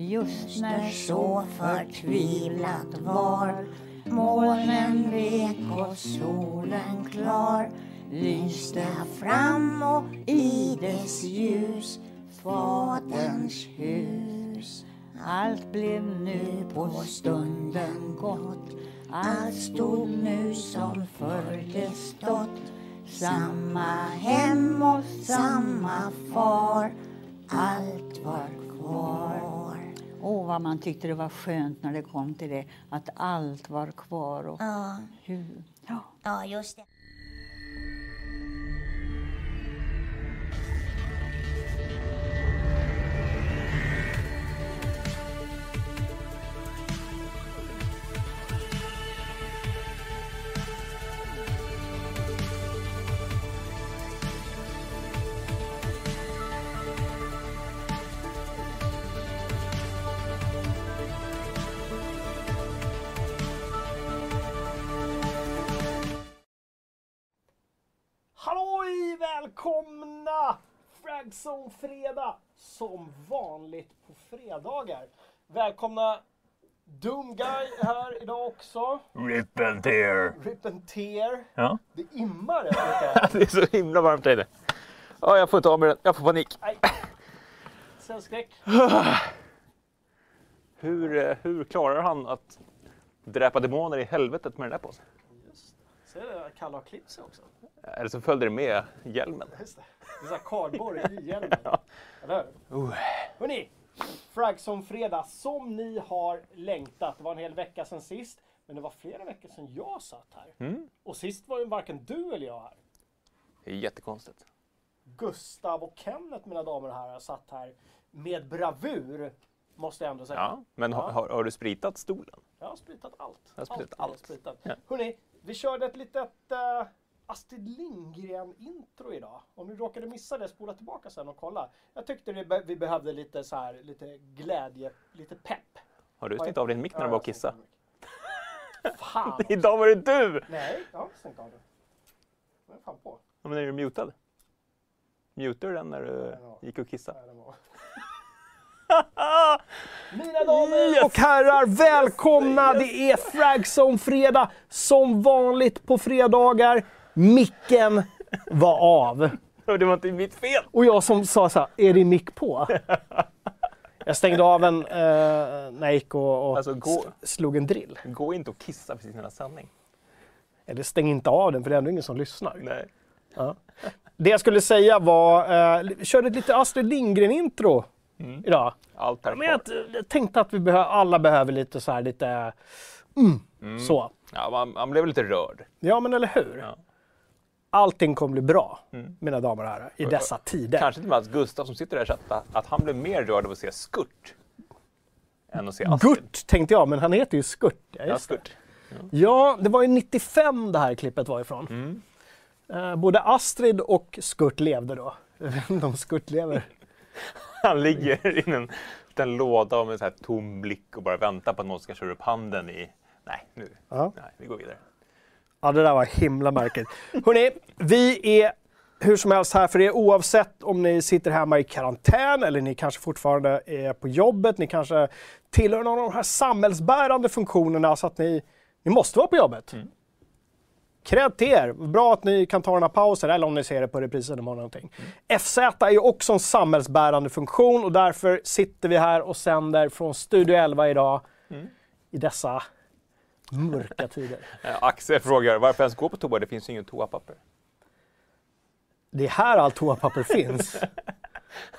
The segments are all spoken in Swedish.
Just när så förtvivlat var Molnen vek och solen klar lyste fram och i dess ljus Faderns hus. Allt blev nu på stunden gott Allt stod nu som förr det stått Samma hem och samma far Allt var kvar Åh, vad man tyckte det var skönt när det kom till det, att allt var kvar. Och Ja, hur, ja. ja just det. Fragzone Fredag som vanligt på fredagar. Välkomna Doom Guy här idag också. Rip and tear. Rip and Tear. Ja. Det immar rätt. Det är så himla varmt här inne. Ja, jag får inte av mig den. Jag får panik. Nej. Cellskräck. Hur, eh, hur klarar han att dräpa demoner i helvetet med den där på sig? Ser du att Kalle har klippt sig också? Eller så följde det med hjälmen. Just det. Det är så här kardborre i hjälmen. Ja. Eller hur? Uh. Hörrni! Fragzone Fredag som ni har längtat. Det var en hel vecka sedan sist. Men det var flera veckor sedan jag satt här. Mm. Och sist var ju varken du eller jag här. Det är jättekonstigt. Gustav och Kenneth, mina damer och herrar, satt här med bravur. Måste jag ändå säga. Ja, men har, har, har du spritat stolen? Jag har spritat allt. Jag har spritat är allt. Spritat. Ja. Hörrni, vi körde ett litet uh, Astrid Lindgren-intro idag. Om ni råkade missa det, spola tillbaka sen och kolla. Jag tyckte be- vi behövde lite så här, lite glädje, lite pepp. Har du stängt av din mick när du var och kissade? Fan! Idag var det du! Nej, jag har inte stängt av den. Den är fan på. Ja, men är du mutad? Mutar du den när du gick och kissade? Nej, Mina damer och herrar, välkomna! Det är Fragzone Fredag som vanligt på fredagar. Micken var av. Och Det var inte mitt fel! Och jag som sa så här, är din mick på? Jag stängde av en eh, när jag gick och, och Alltså, gå- slog en drill. Gå inte och kissa precis innan sändning. Eller stäng inte av den för det är ändå ingen som lyssnar. Nej. Ja. Det jag skulle säga var, eh, körde ett lite Astrid Lindgren-intro idag. Allt här Men jag, jag tänkte att vi behö- alla behöver lite så här, lite... Mm, Så. Ja, man, man blev lite rörd. Ja, men eller hur? Ja. Allting kommer bli bra, mina damer och herrar, i dessa tider. Kanske till och med att Gustav som sitter där chatta, att han blev mer rörd av att se Skurt än att se Astrid. Gurt tänkte jag, men han heter ju Skurt. Ja, Ja. Skurt. ja, det var ju 95 det här klippet var ifrån. Eh, både Astrid och Skurt levde då. Jag vet inte om Skurt lever. Han ligger i en liten låda med en så här tom blick och bara väntar på att någon ska köra upp handen i... Nej, nu. Ja. Nej, vi går vidare. Ja, det där var himla märkligt. Hörrni, vi är hur som helst här för er oavsett om ni sitter hemma i karantän eller ni kanske fortfarande är på jobbet. Ni kanske tillhör någon av de här samhällsbärande funktionerna så att ni, ni måste vara på jobbet. Cred till er! Bra att ni kan ta den här pausen eller om ni ser det på reprisen imorgon. Någonting. FZ är ju också en samhällsbärande funktion och därför sitter vi här och sänder från Studio 11 idag i dessa mörka tider. Axel frågar varför ens gå på toa? Det finns ju ingen toapapper. Det är här allt toapapper finns.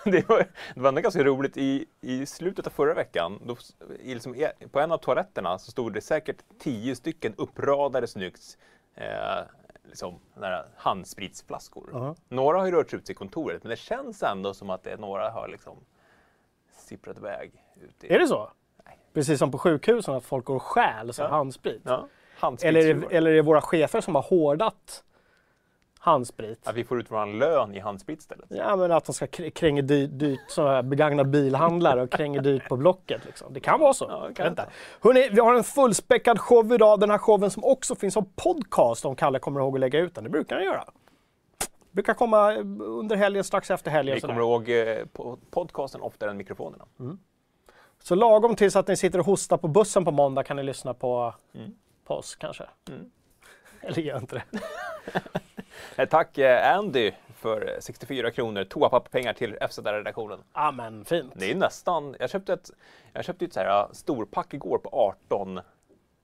Det var, det var ändå ganska roligt. I, I slutet av förra veckan, då, liksom, e- på en av toaletterna så stod det säkert tio stycken uppradade snyggt eh, liksom, handspritsflaskor. Ja. Några har ju rört sig ut i kontoret, men det känns ändå som att det, några har liksom sipprat iväg. Ut i, Är det så? Precis som på sjukhusen att folk går och stjäl så Ja. handsprit. Ja, Eller, är det, eller är det våra chefer som har hårdat handsprit? Att vi får ut vår lön i handsprit istället. Ja, men att de ska kr- kränga dyrt, dyrt så här begagnad bilhandlare och kränga dyrt på Blocket. Liksom. Det kan vara så. Ja, kan Vänta. Hörrni, vi har en fullspäckad show idag. Den här showen som också finns som podcast om Kalle kommer ihåg att lägga ut den. Det brukar han göra. brukar komma under helgen, strax efter helgen. Vi kommer ihåg eh, po- podcasten oftare än mikrofonerna. Så lagom tills att ni sitter och hostar på bussen på måndag kan ni lyssna på, Mm. på oss kanske. Mm. Eller gör inte det. Eh, Tack eh, Andy för eh, 64 kronor toapapperpengar till FZ-redaktionen. Ja men fint. Det är nästan, jag köpte ett, jag köpte ett så här storpack igår på 18.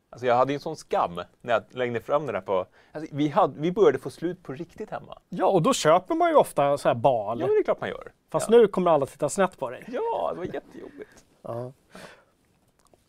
Alltså jag hade ju en sån skam när jag längde fram den där på, alltså vi, hade, vi började få slut på riktigt hemma. Ja, och då köper man ju ofta så här bal. Ja men det är klart man gör. Fast ja. nu kommer alla titta snett på dig. Ja, det var jättejobbigt.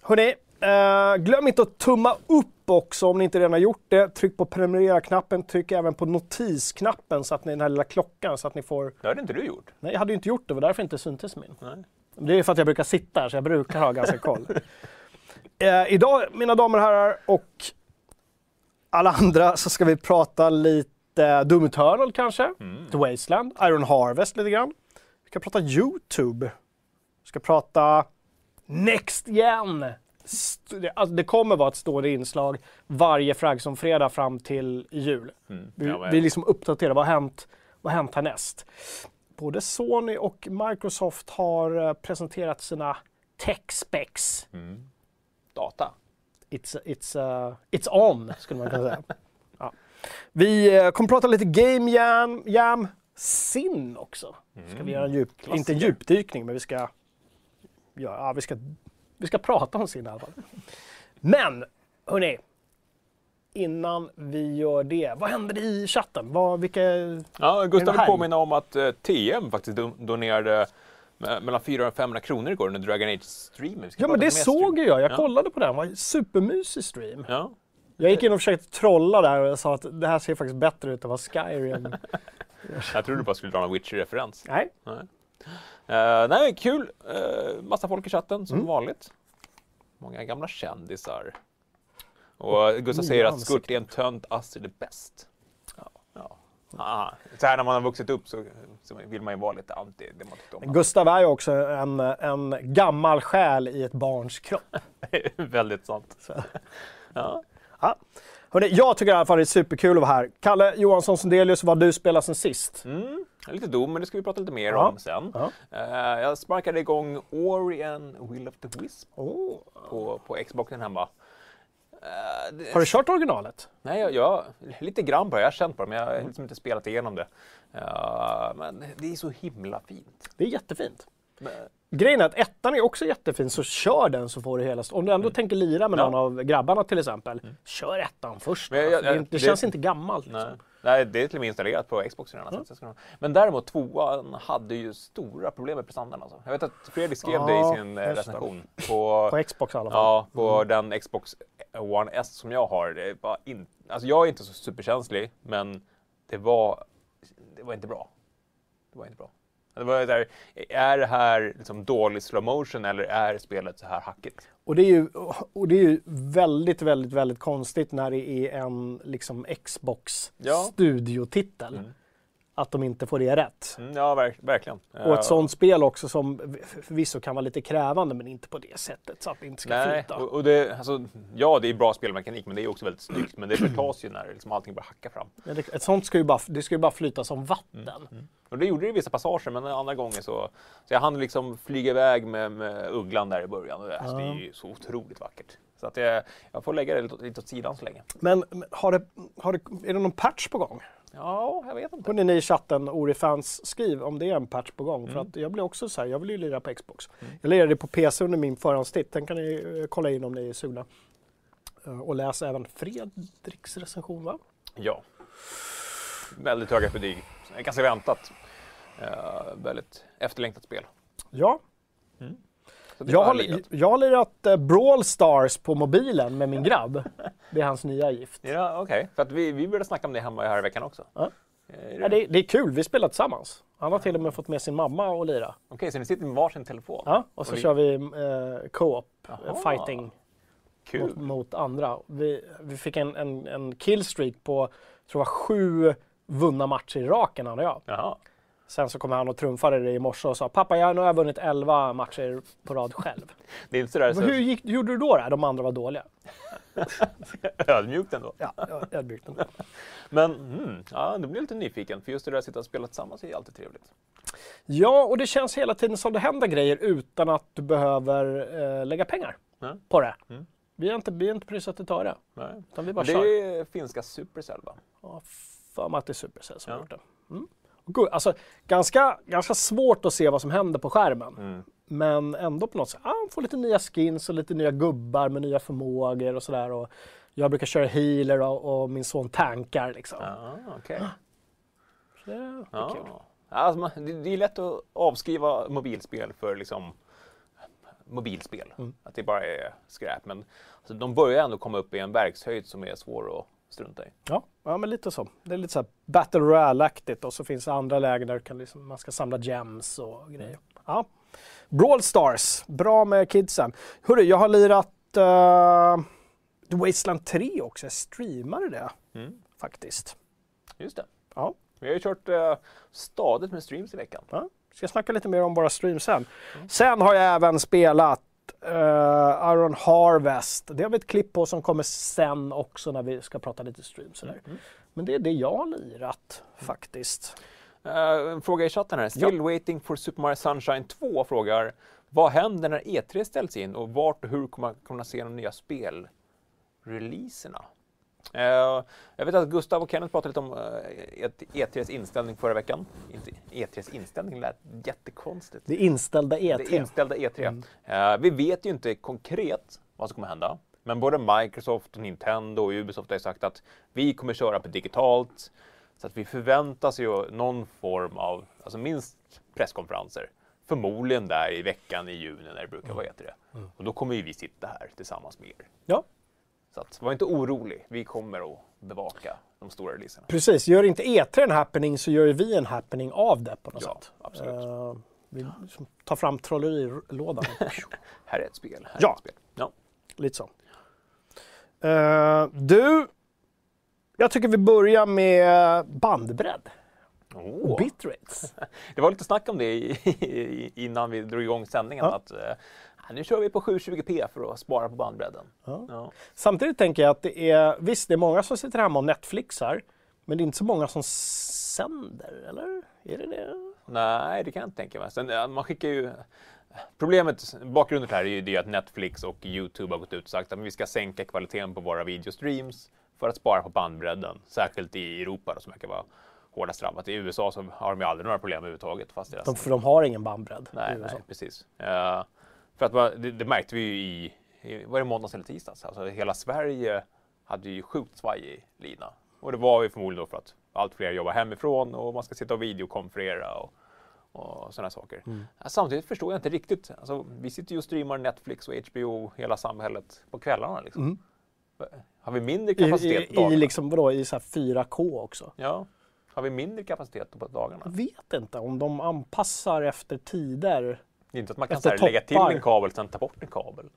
Hörrni, eh, glöm inte att tumma upp också om ni inte redan har gjort det. Tryck på prenumerera-knappen, tryck även på notisknappen så att ni, den här lilla klockan så att ni får... Det hade inte du gjort. Nej, jag hade ju inte gjort det, det var därför inte syntes min. Nej. Det är för att jag brukar sitta här så jag brukar ha ganska koll. eh, idag, mina damer och herrar och alla andra, så ska vi prata lite Doom Eternal kanske, Mm. The Wasteland, Iron Harvest lite grann. Vi ska prata YouTube. Vi ska prata Next Gen. Alltså det kommer vara ett stående inslag varje fragg som fredag fram till jul. Mm. Vi, Ja, vi liksom uppdaterar vad har hänt, vad har hänt härnäst. Både Sony och Microsoft har eh, presenterat sina tech specs. Mm. Data. It's, it's, uh, it's on, skulle man kunna säga. ja. Vi eh, kommer prata lite Game Jam, Jam Sin också. Ska vi göra en djup, inte en djupdykning, men vi ska, ja, vi ska, vi ska prata om Sin i alla fall. Men, hörni. Innan vi gör det, vad händer i chatten? Vad, vilka, Ja, Gustav vill påminna om att eh, TM faktiskt don- donerade me- mellan 400 och 500 kronor igår under Dragon Age-streamen. Ja men det såg jag, jag Ja. kollade på den, det var en supermysig stream. Ja. Jag gick in och försökte trolla där och jag sa att det här ser faktiskt bättre ut än vad Skyrim. Jag trodde du bara skulle dra en Witcher-referens. Nej, Uh, nej, kul. Uh, massa folk i chatten som Mm. vanligt. Många gamla kändisar. Och Gustav säger att. Skurt är en tönt, Astrid är bäst. Ja. Aha. Så här när man har vuxit upp så, så vill man ju vara lite anti det man tyckte om. Gustav är ju också en, en gammal själ i ett barns kropp. Väldigt sant. Ja. Ja. Hörrni, jag tycker i alla fall det är superkul att vara här. Kalle Johansson Sundelius, vad du spelat sen sist? Mm, lite dum, men det ska vi prata lite mer Ja. om sen. Ja. Eh, jag sparkade igång Ori and Will of the Wisp Oh. på, på Xboxen hemma. Eh, det- Har du kört originalet? Nej, jag, jag lite grann bara. Jag har känt på det, men jag har liksom inte spelat igenom det. Eh, men det är så himla fint. Det är jättefint. Men, Grejen är att ettan är också jättefin, så kör den så får du hela... Om du ändå tänker lira med Mm. Ja. någon av grabbarna till exempel, kör ettan först. Jag- alltså. det, jag- det det- känns inte gammalt. Liksom. Nej. Det är till och med installerat på Xbox redan. så ska- Men däremot tvåan hade ju stora problem med prestandan. Alltså. Jag vet att Fredrik skrev det Ja, i sin eh, det. recension. På, På Xbox i alla fall. Ja, på den Xbox One S som jag har. Det bara in... alltså jag är inte så superkänslig, men det var, det var inte bra. Det var inte bra. Det var där, är det här liksom dålig slow motion eller är spelet så här hackigt? Och det är ju, och det är ju väldigt, väldigt, väldigt konstigt när det är en liksom Xbox Ja. studiotitel. Mm. Att de inte får det rätt. Mm, ja, verk, verkligen. Och ett sånt spel också som förvisso kan vara lite krävande men inte på det sättet så att det inte ska Nej, flyta. och, och det, alltså, ja, det är bra spelmekanik, men det är också väldigt snyggt. Men det förtas ju när liksom allting bara hackar fram. Men det- Ett sånt ska ju bara, det ska ju bara flyta som vatten. Mm. Och det gjorde det i vissa passager, men andra gånger så... Så jag hann liksom flyga iväg med, med ugglan där i början. Och det, alltså, det är ju så otroligt vackert. Så att jag, jag får lägga det lite, lite åt sidan så länge. Men har det, har det, är det någon patch på gång? Ja, jag vet inte. Hörrni ni i chatten, Ori-fans, skriv om det är en patch på gång. Mm. För att jag blir också så här, jag vill ju lira på Xbox. Jag lirade på PC under min förhandstitt. Den kan ni eh, kolla in om ni är sugna. Eh, Och läs även Fredriks recension va? Ja. Väldigt höga betyg. Ganska väntat. Uh, väldigt efterlängtat spel. Ja, det jag har lirat. jag har lirat Brawl Stars på mobilen med min grabb. Det är hans nya gift. Ja, okej. För att vi, vi började snacka om det hemma här i veckan också. Ja. Eh, är Ja, det- det, det är kul, vi spelar tillsammans. Han har till och med fått med sin mamma och lira. Okej, så ni sitter med varsin telefon? Ja, och så Och kör vi eh, co-op, eh, fighting Kul. mot, mot andra. Vi, vi fick en, en, en killstreak på, tror jag, sju vunna matcher i raken han och jag. Jaha. Sen så kom han och trumfade det i morse och sa pappa, jag, nu har jag vunnit 11 matcher på rad själv. Det är inte sådär så Hur gick, hur gjorde du då? då? De andra var dåliga. ödmjukt ändå. Ja, jag ödmjukt ändå. Men mm, ja, då blir lite nyfiken, för just det där att sitta och spela tillsammans är ju alltid trevligt. Ja, och det känns hela tiden som det händer grejer utan att du behöver eh, lägga pengar Mm. på det. Mm. Vi är inte, vi inte prissatt att ta det, Nej. utan vi bara det kör. är finska Supercell va? Ja, för mig att det är Supercell som Ja. har gjort det. Mm. Alltså, ganska, ganska svårt att se vad som händer på skärmen. Mm. Men ändå på något sätt, ah, man får lite nya skins och lite nya gubbar med nya förmågor och sådär. Och jag brukar köra healer och, och min son tankar liksom. Ja, okej. Så det är Ja. kul. Alltså, det är lätt att avskriva mobilspel för liksom mobilspel. Mm. Att det bara är skräp. Men alltså, de börjar ändå komma upp i en verkshöjd som är svår att strunta i. Ja, ja, men lite så. Det är lite så här Battle Royale-aktigt och så finns det andra lägen där du kan liksom, man ska samla gems och grejer. Ja. Brawl Stars, bra med kidsen. Hörru, jag har lirat uh, The Wasteland 3 också. Jag streamade det Mm. faktiskt. Just det. Ja. Vi har ju kört uh, stadigt med streams i veckan. Ja, ska snacka lite mer om våra streams sen. Sen har jag även spelat uh, Iron Harvest. Det har vi ett klipp på som kommer sen också när vi ska prata lite streams. Sådär. Mm. Men det är det jag har lirat faktiskt. Uh, en fråga i chatten här. Still waiting for Super Mario Sunshine 2 frågar Vad händer när E3 ställs in och vart och hur kommer man kunna se de nya spelreleaserna? Uh, jag vet att Gustav och Kenneth pratade lite om uh, E3s inställning förra veckan. Inte, E3s inställning lät jättekonstigt. Det inställda E E3. Det inställda E3. Eh, vi vet ju inte konkret vad som kommer hända. Men både Microsoft, och Nintendo och Ubisoft har sagt att vi kommer köra på digitalt. Så att vi förväntas ju någon form av, alltså minst presskonferenser. Förmodligen där i veckan i juni när det brukar vara E3. Och då kommer ju vi sitta här tillsammans med er. Ja, Så att, var inte orolig, vi kommer att bevaka de stora releaserna. precis. Gör inte E3 en happening så gör ju vi en happening av det på något Ja, sätt. absolut. Eh, vi liksom tar fram trollerilådan. Här är ett spel. Här Ja. Ett spel. ja. Lite så. Eh, du, jag tycker vi börjar med bandbredd Åh. bitrates. Det var lite snack om det i, i, innan vi drog igång sändningen. Ja. Att, eh, nu kör vi på 720p för att spara på bandbredden. Ja. Ja. Samtidigt tänker jag att det är, visst det är många som sitter hemma och Netflixar, men det är inte så många som sänder, eller? Är det det? Nej, det kan jag inte tänka mig. Sen, man skickar ju... Problemet, bakgrunden till det här är ju det att Netflix och YouTube har gått ut och sagt att vi ska sänka kvaliteten på våra videostreams för att spara på bandbredden. Särskilt i Europa då, som verkar vara hårdast drabbat. I USA så har de ju aldrig några problem överhuvudtaget. Fast deras... De, för de har ingen bandbredd. Nej, nej precis. Eh, för att man- det, det märkte vi ju i, i var det måndags eller tisdags? Alltså hela Sverige hade ju sjukt svajig lina. Och det var ju förmodligen då för att allt fler jobbar hemifrån och man ska sitta och videokonferera och, och sådana saker. Mm. Samtidigt förstår jag inte riktigt. Alltså, vi sitter ju och streamar Netflix och HBO, hela samhället, på kvällarna. Liksom. Mm. Har vi mindre I, kapacitet på i, dagarna? i, liksom, vadå, i så här 4K också. Ja. Har vi mindre kapacitet på dagarna? Jag vet inte om de anpassar efter tider. Det är inte att man kan så här, lägga till en kabel sen ta bort en kabel.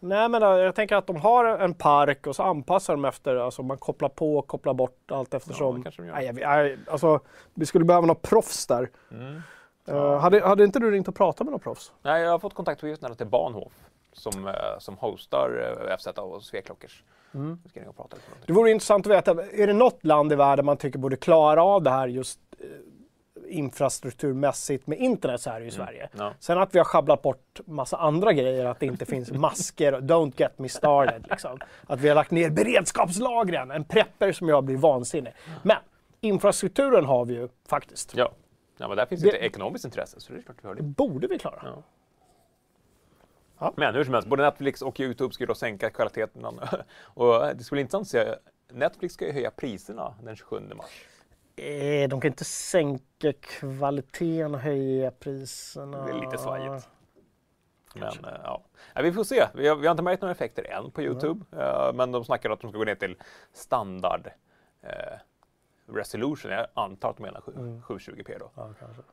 Nej men äh, jag tänker att de har en park och så anpassar de efter, alltså man kopplar på och kopplar bort allt eftersom. gör. Nej, nej, alltså, vi skulle behöva några proffs där. Mm. Eh, hade, hade inte du ringt och pratat med några proffs? Nej, jag har fått kontaktuppgifterna till Bahnhof som, eh, som hostar FZ och Sveklockers. Mm. Ska ringa och prata lite det. Vore intressant att veta, är det något land i världen man tycker borde klara av det här just infrastrukturmässigt med internet så här är ju Sverige. Ja. Sen att vi har schabblat bort massa andra grejer, att det inte finns masker, don't get me started. Liksom. Att vi har lagt ner beredskapslagren, en prepper som jag blir vansinnig. Men infrastrukturen har vi ju faktiskt. Ja. ja, men där finns Det- ett ekonomiskt intresse så det är klart vi har Det det. borde vi klara. Ja. Ja. Men hur som helst, både Netflix och Youtube ju då sänka kvaliteten. och det skulle bli intressant att se, Netflix ska ju höja priserna den 27 mars. Eh, de kan inte sänka kvaliteten och höja priserna. Det är lite svajigt. Men eh, ja. ja, vi får se. Vi har, vi har inte märkt några effekter än på Youtube. eh, men de snackar att de ska gå ner till standard eh, resolution. Jag antar att de menar 7, Mm. 720p då. Ja.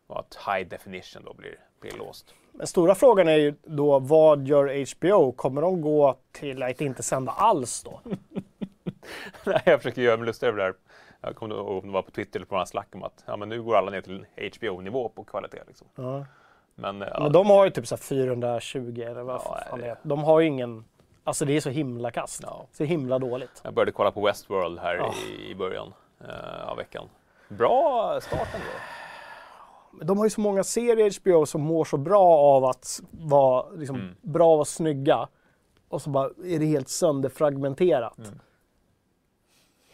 Och att high definition då blir, blir låst. Men stora frågan är ju då, vad gör HBO? Kommer de gå till att inte sända alls då? Nej, jag försöker göra mig lustig över det här. Jag kommer ihåg om det var på Twitter eller på några slack om att ja, men nu går alla ner till HBO-nivå på kvalitet. Liksom. Ja. Men, eh, ja, Men de har ju typ så här 420 eller vad Ja, fan det- är. De har ju ingen... Alltså det är så himla kast. Ja. Så himla dåligt. jag började kolla på Westworld här Ja. i, i början eh, av veckan. Bra start ändå. De har ju så många serier i HBO som mår så bra av att vara liksom, Mm. bra och snygga. Och så bara är det helt sönderfragmenterat. Mm.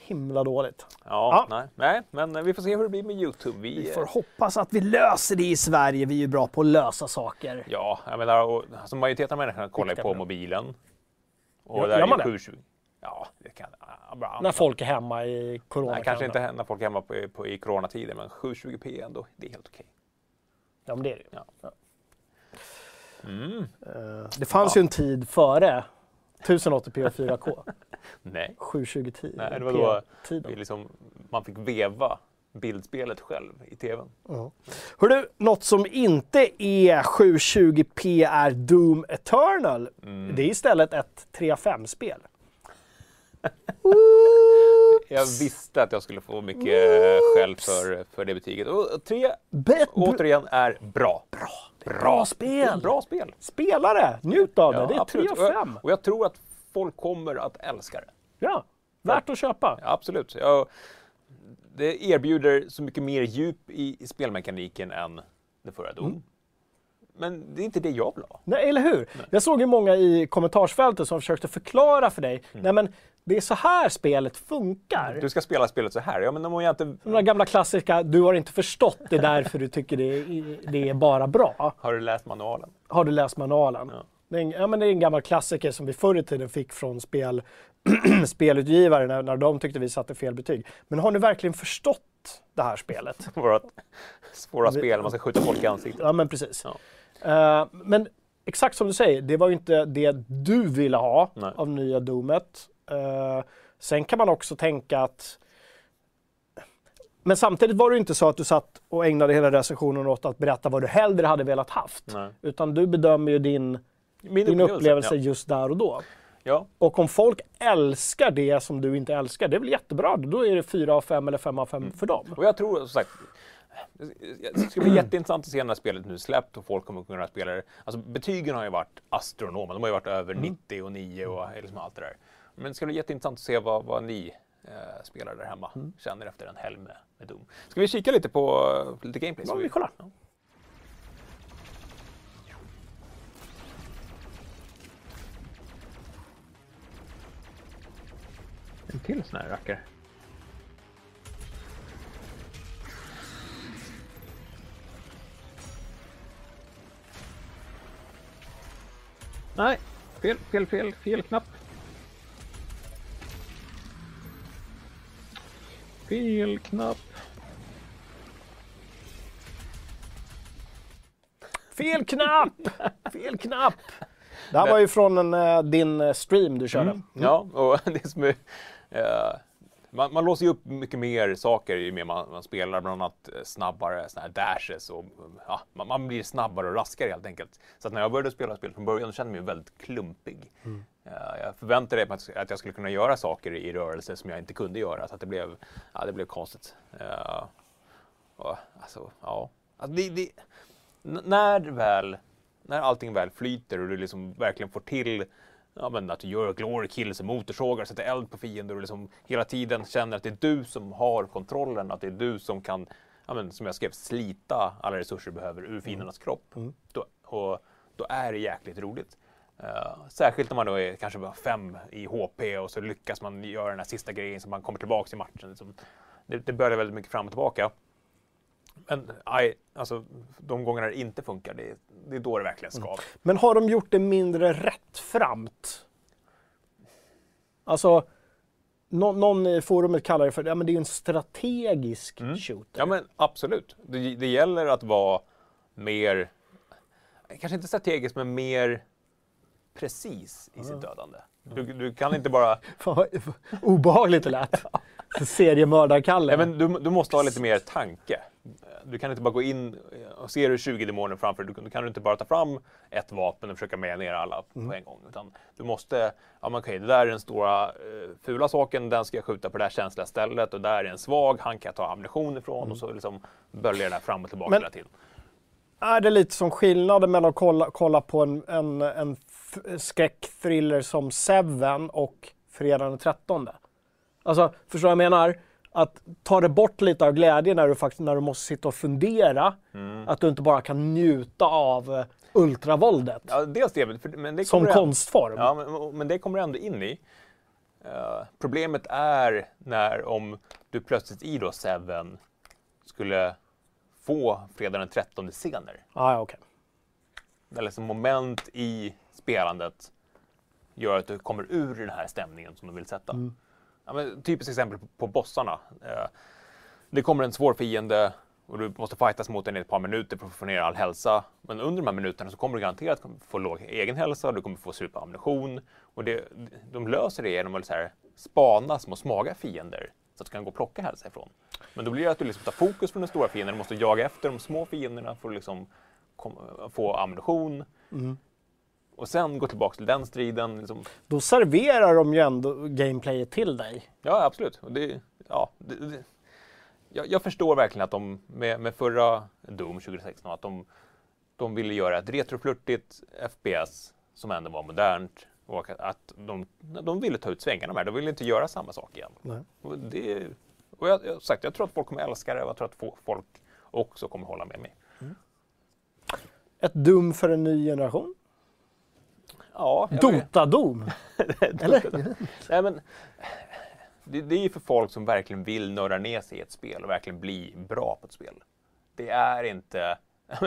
Himla dåligt. Ja, Ja. Nej, nej, men eh, vi får se hur det blir med Youtube. Vi, Vi eh, får hoppas att vi löser det i Sverige. Vi är ju bra på att lösa saker. Ja, jag menar, och, alltså, majoriteten av människorna kollar ju på program. mobilen. Och Gör- där gör man det? 720. Ja, det kan ja, bra. När folk är hemma i corona. Nej, kanske inte när folk är hemma på, på, i coronatider, men 720p ändå, det är helt okej. Ja, men det är det ju. Ja. Mm. Eh, Det fanns ju en tid före 1080p och 4K. Nej, 720 Nej, det var då liksom, man fick veva bildspelet själv i tvn. Hör du, något som inte är 720p är Doom Eternal. Mm. Det är istället ett 3.5-spel. Jag visste att jag skulle få mycket skäll för, för det betyget. Och tre, Bet- återigen, är bra. Bra, bra spel. Bra spel. Spela det, njut av det. det är 3 absolut. och Och 5. jag, och jag tror att folk kommer att älska det. Ja, värt att köpa. Ja, absolut. Jag, det erbjuder så mycket mer djup i, i spelmekaniken än det förra Doom. Mm. Men det är inte det jag vill ha. Nej, eller hur? Jag såg ju många i kommentarsfältet som försökte förklara för dig. Mm. Nej, men det är så här spelet funkar. Du ska spela spelet så här. Ja, men om jag inte... De där gamla klassiska, du har inte förstått det är därför du tycker det är, det är bara bra. Har du läst manualen? Har du läst manualen? Ja. Det, är en, ja, men det är en gammal klassiker som vi förr i tiden fick från spel, spelutgivare när, när de tyckte vi satte fel betyg. Men har ni verkligen förstått det här spelet? Våra svåra spel, man ska skjuta folk i ansiktet. Ja, men precis. Ja. Eh, men exakt som du säger, det var ju inte det du ville ha Nej. av nya Doomet. Eh, sen kan man också tänka att men samtidigt var det inte så att du satt och ägnade hela recensionen åt att berätta vad du hellre hade velat haft. Nej. Utan du bedömer ju din, Min din upplevelse Ja. just där och då. ja. Och om folk älskar det som du inte älskar, det är väl jättebra. Då är det 4 av 5 eller 5 av 5 för dem. Och jag tror som sagt, det ska bli jätteintressant att se när spelet nu släppt och folk kommer kunna spela det. Alltså betygen har ju varit astronomiska, de har ju varit över 90 och 9 och liksom allt det där. Men det ska bli jätteintressant att se vad, vad ni eh, spelar där hemma känner efter en helg med, med Doom. Ska vi kika lite på lite gameplay? Ja, vi kollar. Ja. En till sån här rackare. Nej, fel, fel, fel, fel knapp. Fel knapp. Fel knapp! Fel knapp! Det här var ju från en, eh, din eh, stream du körde. Ja, och det som är, man, man låser ju upp mycket mer saker ju mer man, man spelar, bland annat eh, snabbare såna här dashes och ja, man, man blir snabbare och raskare helt enkelt. Så att när jag började spela spelet från början kände jag mig väldigt klumpig. Eh, jag förväntade mig att, att jag skulle kunna göra saker i rörelse som jag inte kunde göra, så att det blev, ja, det blev konstigt. Eh, och, alltså, ja. Alltså, det, det, när väl när allting väl flyter och du liksom verkligen får till ja, men att du gör glory kills motorsågar, sätter eld på fiender och liksom hela tiden känner att det är du som har kontrollen, att det är du som kan, ja, men, som jag skrev, slita alla resurser du behöver ur fiendernas kropp. Då, och då är det jäkligt roligt. Eh, särskilt när man då är kanske bara fem i HP och så lyckas man göra den här sista grejen så man kommer tillbaka till matchen. Liksom. Det, det börjar väldigt mycket fram och tillbaka. Men aj, alltså, de gångerna det inte funkar, det, det är då det verkligen skaver. Men har de gjort det mindre rättframt? Alltså, nå- någon i forumet kallar det för ja, men det är en strategisk shooter. Mm. Ja men absolut. Det, det gäller att vara mer, kanske inte strategiskt, men mer precis i sitt dödande. Du, du kan inte bara... Fan vad obehagligt det lät. Seriemördarkalle. Men du, du måste ha lite mer tanke. Du kan inte bara gå in och ser du 20 demoner framför dig, du kan du inte bara ta fram ett vapen och försöka meja ner alla Mm. på en gång. Utan du måste, ja men okej, det där är den stora eh, fula saken, den ska jag skjuta på det här känsliga stället och där är en svag, han kan jag ta ammunition ifrån och så liksom böljar det där fram och tillbaka Mm. Men- hela tiden. Är det lite som skillnaden mellan att kolla, kolla på en, en, en skräckthriller som Seven och Fredagen den 13? Alltså, förstår du vad jag menar? Att ta det bort lite av glädjen när du, faktiskt, när du måste sitta och fundera. Mm. Att du inte bara kan njuta av eh, ultravåldet Ja, dels det, men det som konstform. Ja, men, men det kommer ändå in i. Eh, problemet är när om du plötsligt i då Seven skulle få fredag den 13 scener. Ah, ja, okej. Eller som moment i spelandet gör att du kommer ur den här stämningen som du vill sätta. Ja, men, typiskt exempel på, på bossarna. Eh, det kommer en svår fiende och du måste fightas mot den i ett par minuter för att få ner all hälsa. Men under de här minuterna så kommer du garanterat få låg egen hälsa, du kommer få på ammunition. Och det, de löser det genom att så här, spana små smaga fiender så att du kan gå och plocka hälsa ifrån. Men då blir det att du liksom tar fokus från den stora fienden, du måste jaga efter de små fienderna för att liksom få ammunition. Och sen gå tillbaka till den striden. Liksom. Då serverar de ju ändå gameplayet till dig. Ja, absolut. Det, ja, det, det, jag, jag förstår verkligen att de med, med förra Doom 2016 att de, de ville göra ett retroflörtigt FPS som ändå var modernt och att de, de ville ta ut svängarna med. De ville inte göra samma sak igen. Nej. Och det, och jag, jag, sagt, jag tror att folk kommer älska det och jag tror att folk också kommer hålla med mig. Ett Doom för en ny generation. Ja, Dota-Doom. Eller? Nej, men, det, det är ju för folk som verkligen vill nörda ner sig i ett spel och verkligen bli bra på ett spel. Det är inte,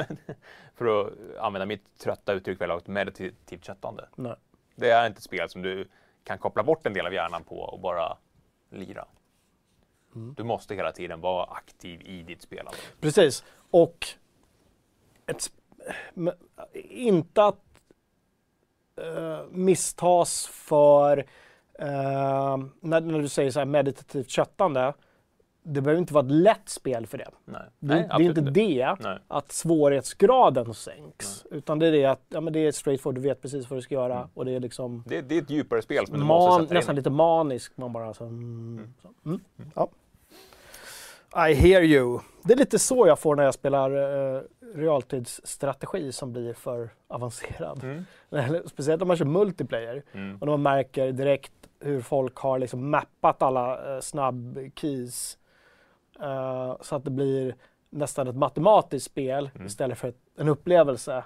för att använda mitt trötta uttryck meditativt köttande. Nej. Det är inte ett spel som du kan koppla bort en del av hjärnan på och bara lira. Du måste hela tiden vara aktiv i ditt spelande. Precis. Och ett, men, inte att eh, misstas för eh, när, när du säger så här meditativt köttande. Det behöver inte vara ett lätt spel för det. Nej, Det, Nej det är inte det Nej. att svårighetsgraden sänks. Utan det är det att ja, men det är straightforward, du vet precis vad du ska göra. Mm. Och det är liksom Det, det är ett djupare spel som du måste man, sätta nästan in. lite manisk. Man bara så, mm, så. Mm. Ja. I hear you. Det är lite så jag får när jag spelar uh, realtidsstrategi som blir för avancerad. Mm. Speciellt om man kör multiplayer Mm. och man märker direkt hur folk har liksom mappat alla uh, snabb-keys eh, så att det blir nästan ett matematiskt spel Mm. istället för ett, en upplevelse.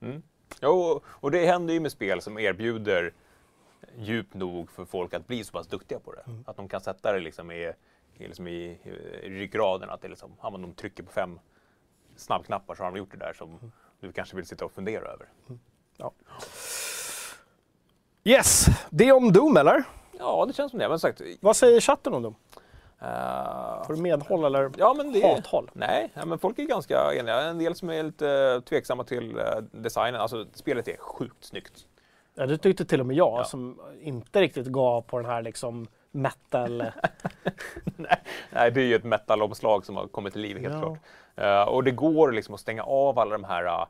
Mm. Jo, och det händer ju med spel som erbjuder djup nog för folk att bli så pass duktiga på det. Mm. Att de kan sätta det liksom i, i, liksom i, i ryggraden. Att det liksom, ja, de trycker på fem snabbknappar så har de gjort det där som Mm. du kanske vill sitta och fundera över. Yes, det är om Doom eller? Ja, det känns som det. Men sagt, Vad säger chatten om Doom? Eh, Får du medhåll eller ja, men det, hathåll? Nej, ja, men folk är ganska eniga. En del som är lite tveksamma till eh, designen. Alltså, spelet är sjukt snyggt. Ja, det tyckte till och med jag Ja. som inte riktigt gav på den här liksom metal. Nej, det är ju ett metalomslag som har kommit till liv helt Ja. klart. Eh, och det går liksom att stänga av alla de här uh,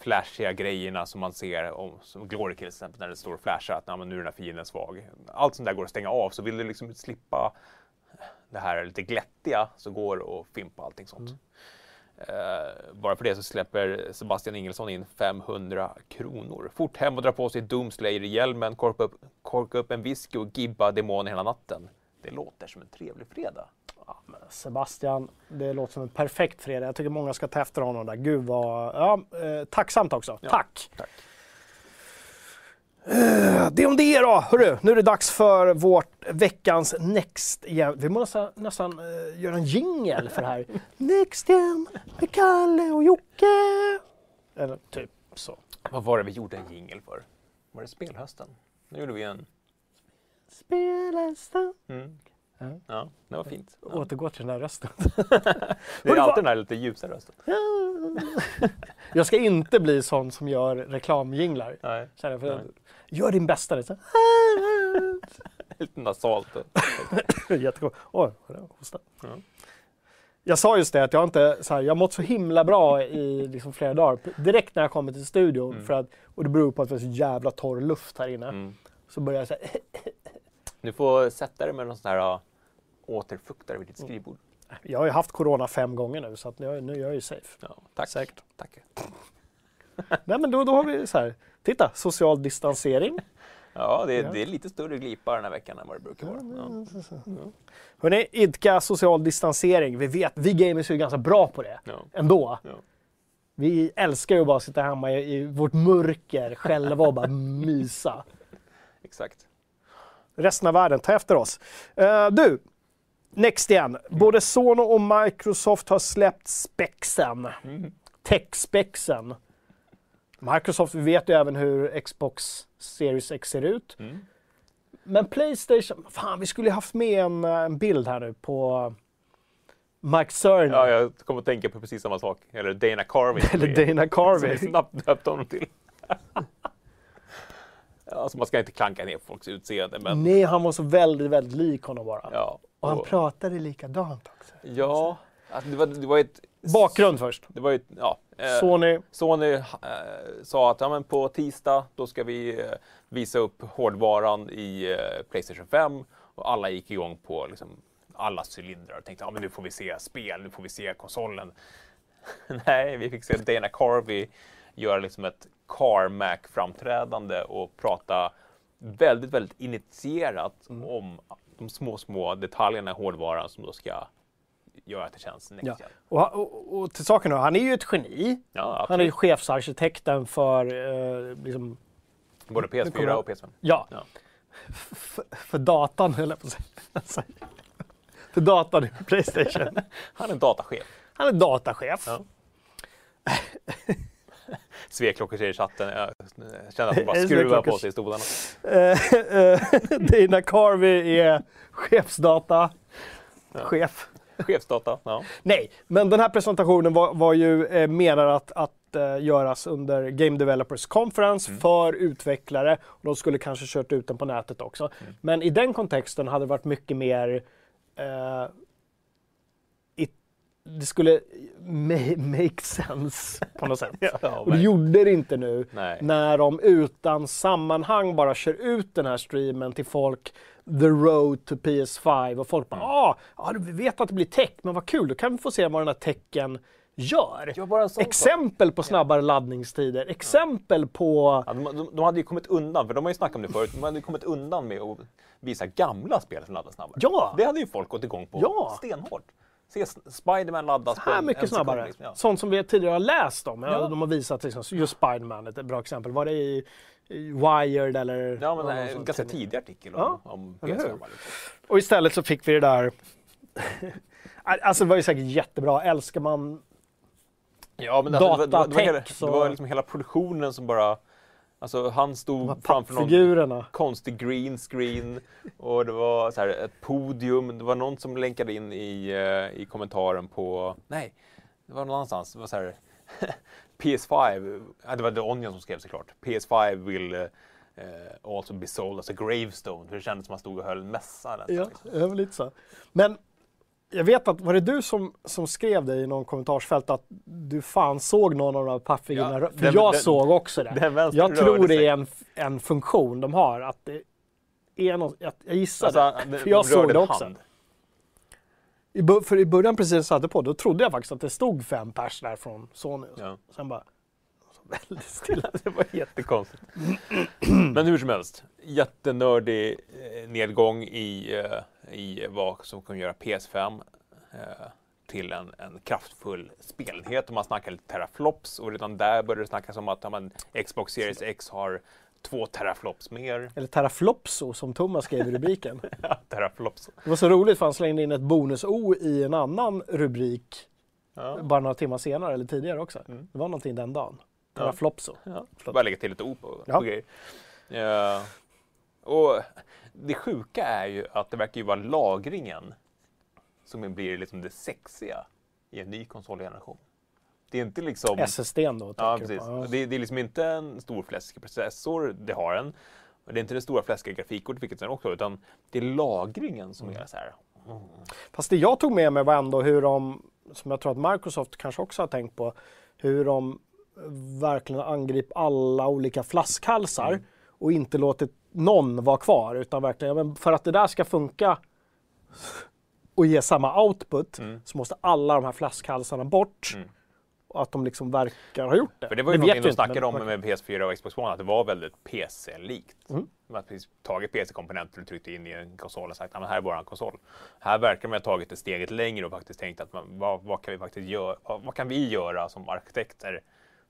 flashiga grejerna som man ser, om, som Glory Kills till exempel, när det står och flashar att "Ja, men nu är den här fienden svag. Allt sånt där går att stänga av, så vill du liksom slippa det här lite glättiga så går att fimpa allting sånt. Eh, bara för det så släpper Sebastian Ingelsson in 500 kronor. Fort hem och dra på sig Doomslayer-hjälmen, korka upp, korka upp en whisky och gibba demoner hela natten. Det låter som en trevlig fredag. Ja, Sebastian, det låter som en perfekt fredag. Jag tycker många ska ta efter honom där. Gud vad ja, eh, tacksamt också. Ja, Tack! tack. Eh, Det om det då! Hörru, nu är det dags för vårt veckans Next igen. Vi måste nästan, eh, göra en jingle för det här. Next igen med Kalle och Jocke. Eller typ så. Vad var det vi gjorde en jingle för? Var det spelhösten? Nu gjorde vi en... Spelhästen. Mm. Ja. Ja, det var fint. Ja. Återgå till den där rösten. Det är alltid den här lite ljusa rösten. Ja, Jag ska inte bli sån som gör reklamjinglar. Nej. Känner jag, för Nej. Gör din bästa. Det så Lite nasalt. Jättegott. Oj, hosta. Ja. Jag sa just det att jag inte, så här, jag mått så himla bra i liksom flera dagar. Direkt när jag kommer till studion, Mm. för att, och det beror på att det är så jävla torr luft här inne, Mm. så börjar jag säga Du får sätta dig med någon sån här återfuktare vid ditt Mm. skrivbord. Jag har ju haft corona fem gånger nu, så att nu, nu är jag ju safe. Ja, tack. Säkert. tack. Nej men då, då har vi så här, titta, social distansering. Ja, det är, Ja. det är lite större glipa den här veckan än vad det brukar vara. Ja. Hörrni, idka social distansering. Vi vet, vi gamers är ju ganska bra på det Ja. ändå. Ja. Vi älskar ju att bara sitta hemma i, i vårt mörker själva och bara mysa. Exakt. Resten av världen, ta efter oss. Eh, du, Next igen. Både Sony och Microsoft har släppt spexen. Mm. Tech-spexen. Microsoft, vi vet ju även hur Xbox Series X ser ut. Mm. Men Playstation, fan vi skulle ju haft med en, en bild här nu på Mike Cerner. Ja, jag kommer att tänka på precis samma sak. Eller Dana Carvey. Eller Dana Som Carvey. vi snabbt döpte honom till. alltså man ska inte klanka ner på folks utseende, men Nej, han var så väldigt, väldigt lik honom bara. ja. Och han Och- pratade likadant också. Ja, alltså, det var, det var ett... Bakgrund först. Det var ju, ja. eh, Sony, Sony eh, sa att ja, men på tisdag då ska vi eh, visa upp hårdvaran i eh, Playstation 5 och alla gick igång på liksom, alla cylindrar och tänkte ja, men nu får vi se spel, nu får vi se konsolen. Nej, vi fick se Dana Carvey göra liksom ett CarMac-framträdande och prata väldigt, väldigt initierat om de små, små detaljerna i hårdvaran som då ska göra att det känns next Ja. och, och, och till saken då, han är ju ett geni. Ja, Han är ju chefsarkitekten för, eh, liksom, Både Nu kommer PS4 jag- och PS5. ja, Ja. för, datan höll jag på att säga. för datan i Playstation. Han är datachef. Han är datachef. Ja. Sveklockor säger i chatten. Jag känner att de bara skruvar på sig i stolarna. Eh, eh, Dana Carvey är chefsdata. Chef. Chefsdata. Ja. Nej, men den här presentationen var, var ju eh, menad att, att eh, göras under Game Developers Conference Mm. för utvecklare. Och de skulle kanske kört ut den på nätet också. Mm. Men i den kontexten hade det varit mycket mer eh, det skulle ma- make sense på något sätt. Ja, Och det gjorde det inte nu Nej. när de utan sammanhang bara kör ut den här streamen till folk The Road to PS5 och folk bara Mm. ah, ja, vi vet att det blir tech, men vad kul, då kan vi få se vad den här tecken gör. Ja. Exempel på snabbare laddningstider, exempel på... Ja, de, de, de hade ju kommit undan, för de har ju snackat om det förut, de hade ju kommit undan med att visa gamla spel som laddar snabbare. Ja. Det hade ju folk gått igång på Ja. stenhårt. Se Spiderman laddas på här mycket en sekund, snabbare. liksom. Ja. Sånt som vi tidigare har läst om. Ja, Ja. De har visat liksom, just Spiderman, ett bra exempel. Var det i Wired eller? Ja, men sån en ganska tidig artikel om, Ja, om eller hur? PS5. Liksom. Och istället så fick vi det där... alltså det var ju säkert jättebra. Älskar man... Ja, men alltså, det, var- det, var- det, var hela, så- det var liksom hela produktionen som bara... Alltså han stod framför någon konstig green screen och det var så här ett podium. Det var någon som länkade in i, eh, i kommentaren på... Nej, det var någon annanstans. Det var så här... PS5, ja, det var The Onion som skrev såklart. PS5 will eh, also be sold as a gravestone. För det kändes som att man stod och höll en mässa. nästan, Ja, liksom. det var lite så. Men jag vet att, var det du som, som skrev det i någon kommentarsfält att du fan såg någon av de här pappfigurerna? Ja, För den- jag den- såg också det. jag tror det är en, en funktion de har. Att det är något, jag, jag gissar Alltså, det. För jag de såg det också. hand. I, för i början precis jag satte på, då trodde jag faktiskt att det stod fem pers där från Sony. Ja. Sen bara, väldigt stilla. det var jättekonstigt. Men hur som helst, jättenördig eh, nedgång i, eh, i vad som kan göra PS5 eh, till en, en kraftfull spelenhet. Och man snackar lite teraflops och redan där började det snackas om att ja, Xbox Series X har två teraflops mer. Eller teraflopso som Thomas skrev i rubriken. teraflops. Det var så roligt för han slängde in ett bonus-O i en annan rubrik Ja. bara några timmar senare eller tidigare också. Mm. Det var någonting den dagen. Teraflopso. Ja. Förlåt. Bara lägga till lite O på, Ja. på grejer. Eh, och det sjuka är ju att det verkar ju vara lagringen som blir liksom det sexiga i en ny konsolgeneration. Det är inte liksom... SSD då? Ja, precis. Ja. Det, det är liksom inte en stor fläskig processor, det har den. Och det är inte det stora fläskiga grafikkortet, vilket den också utan det är lagringen som Mm. är så här. Fast det jag tog med mig var ändå hur de, som jag tror att Microsoft kanske också har tänkt på, hur de verkligen angriper alla olika flaskhalsar Mm. och inte låtit någon vara kvar. Utan verkligen, men för att det där ska funka och ge samma output Mm. så måste alla de här flaskhalsarna bort. Mm. Att de liksom verkar ha gjort det. För det var ju vet någonting de snackade om med PS4 och Xbox One, att det var väldigt PC-likt. Mm. Hade precis tagit PC-komponenter och tryckt in i en konsol och sagt att här är vår konsol. Här verkar man ha tagit det steget längre och faktiskt tänkt att man, vad, vad kan vi faktiskt göra? Vad, vad kan vi göra som arkitekter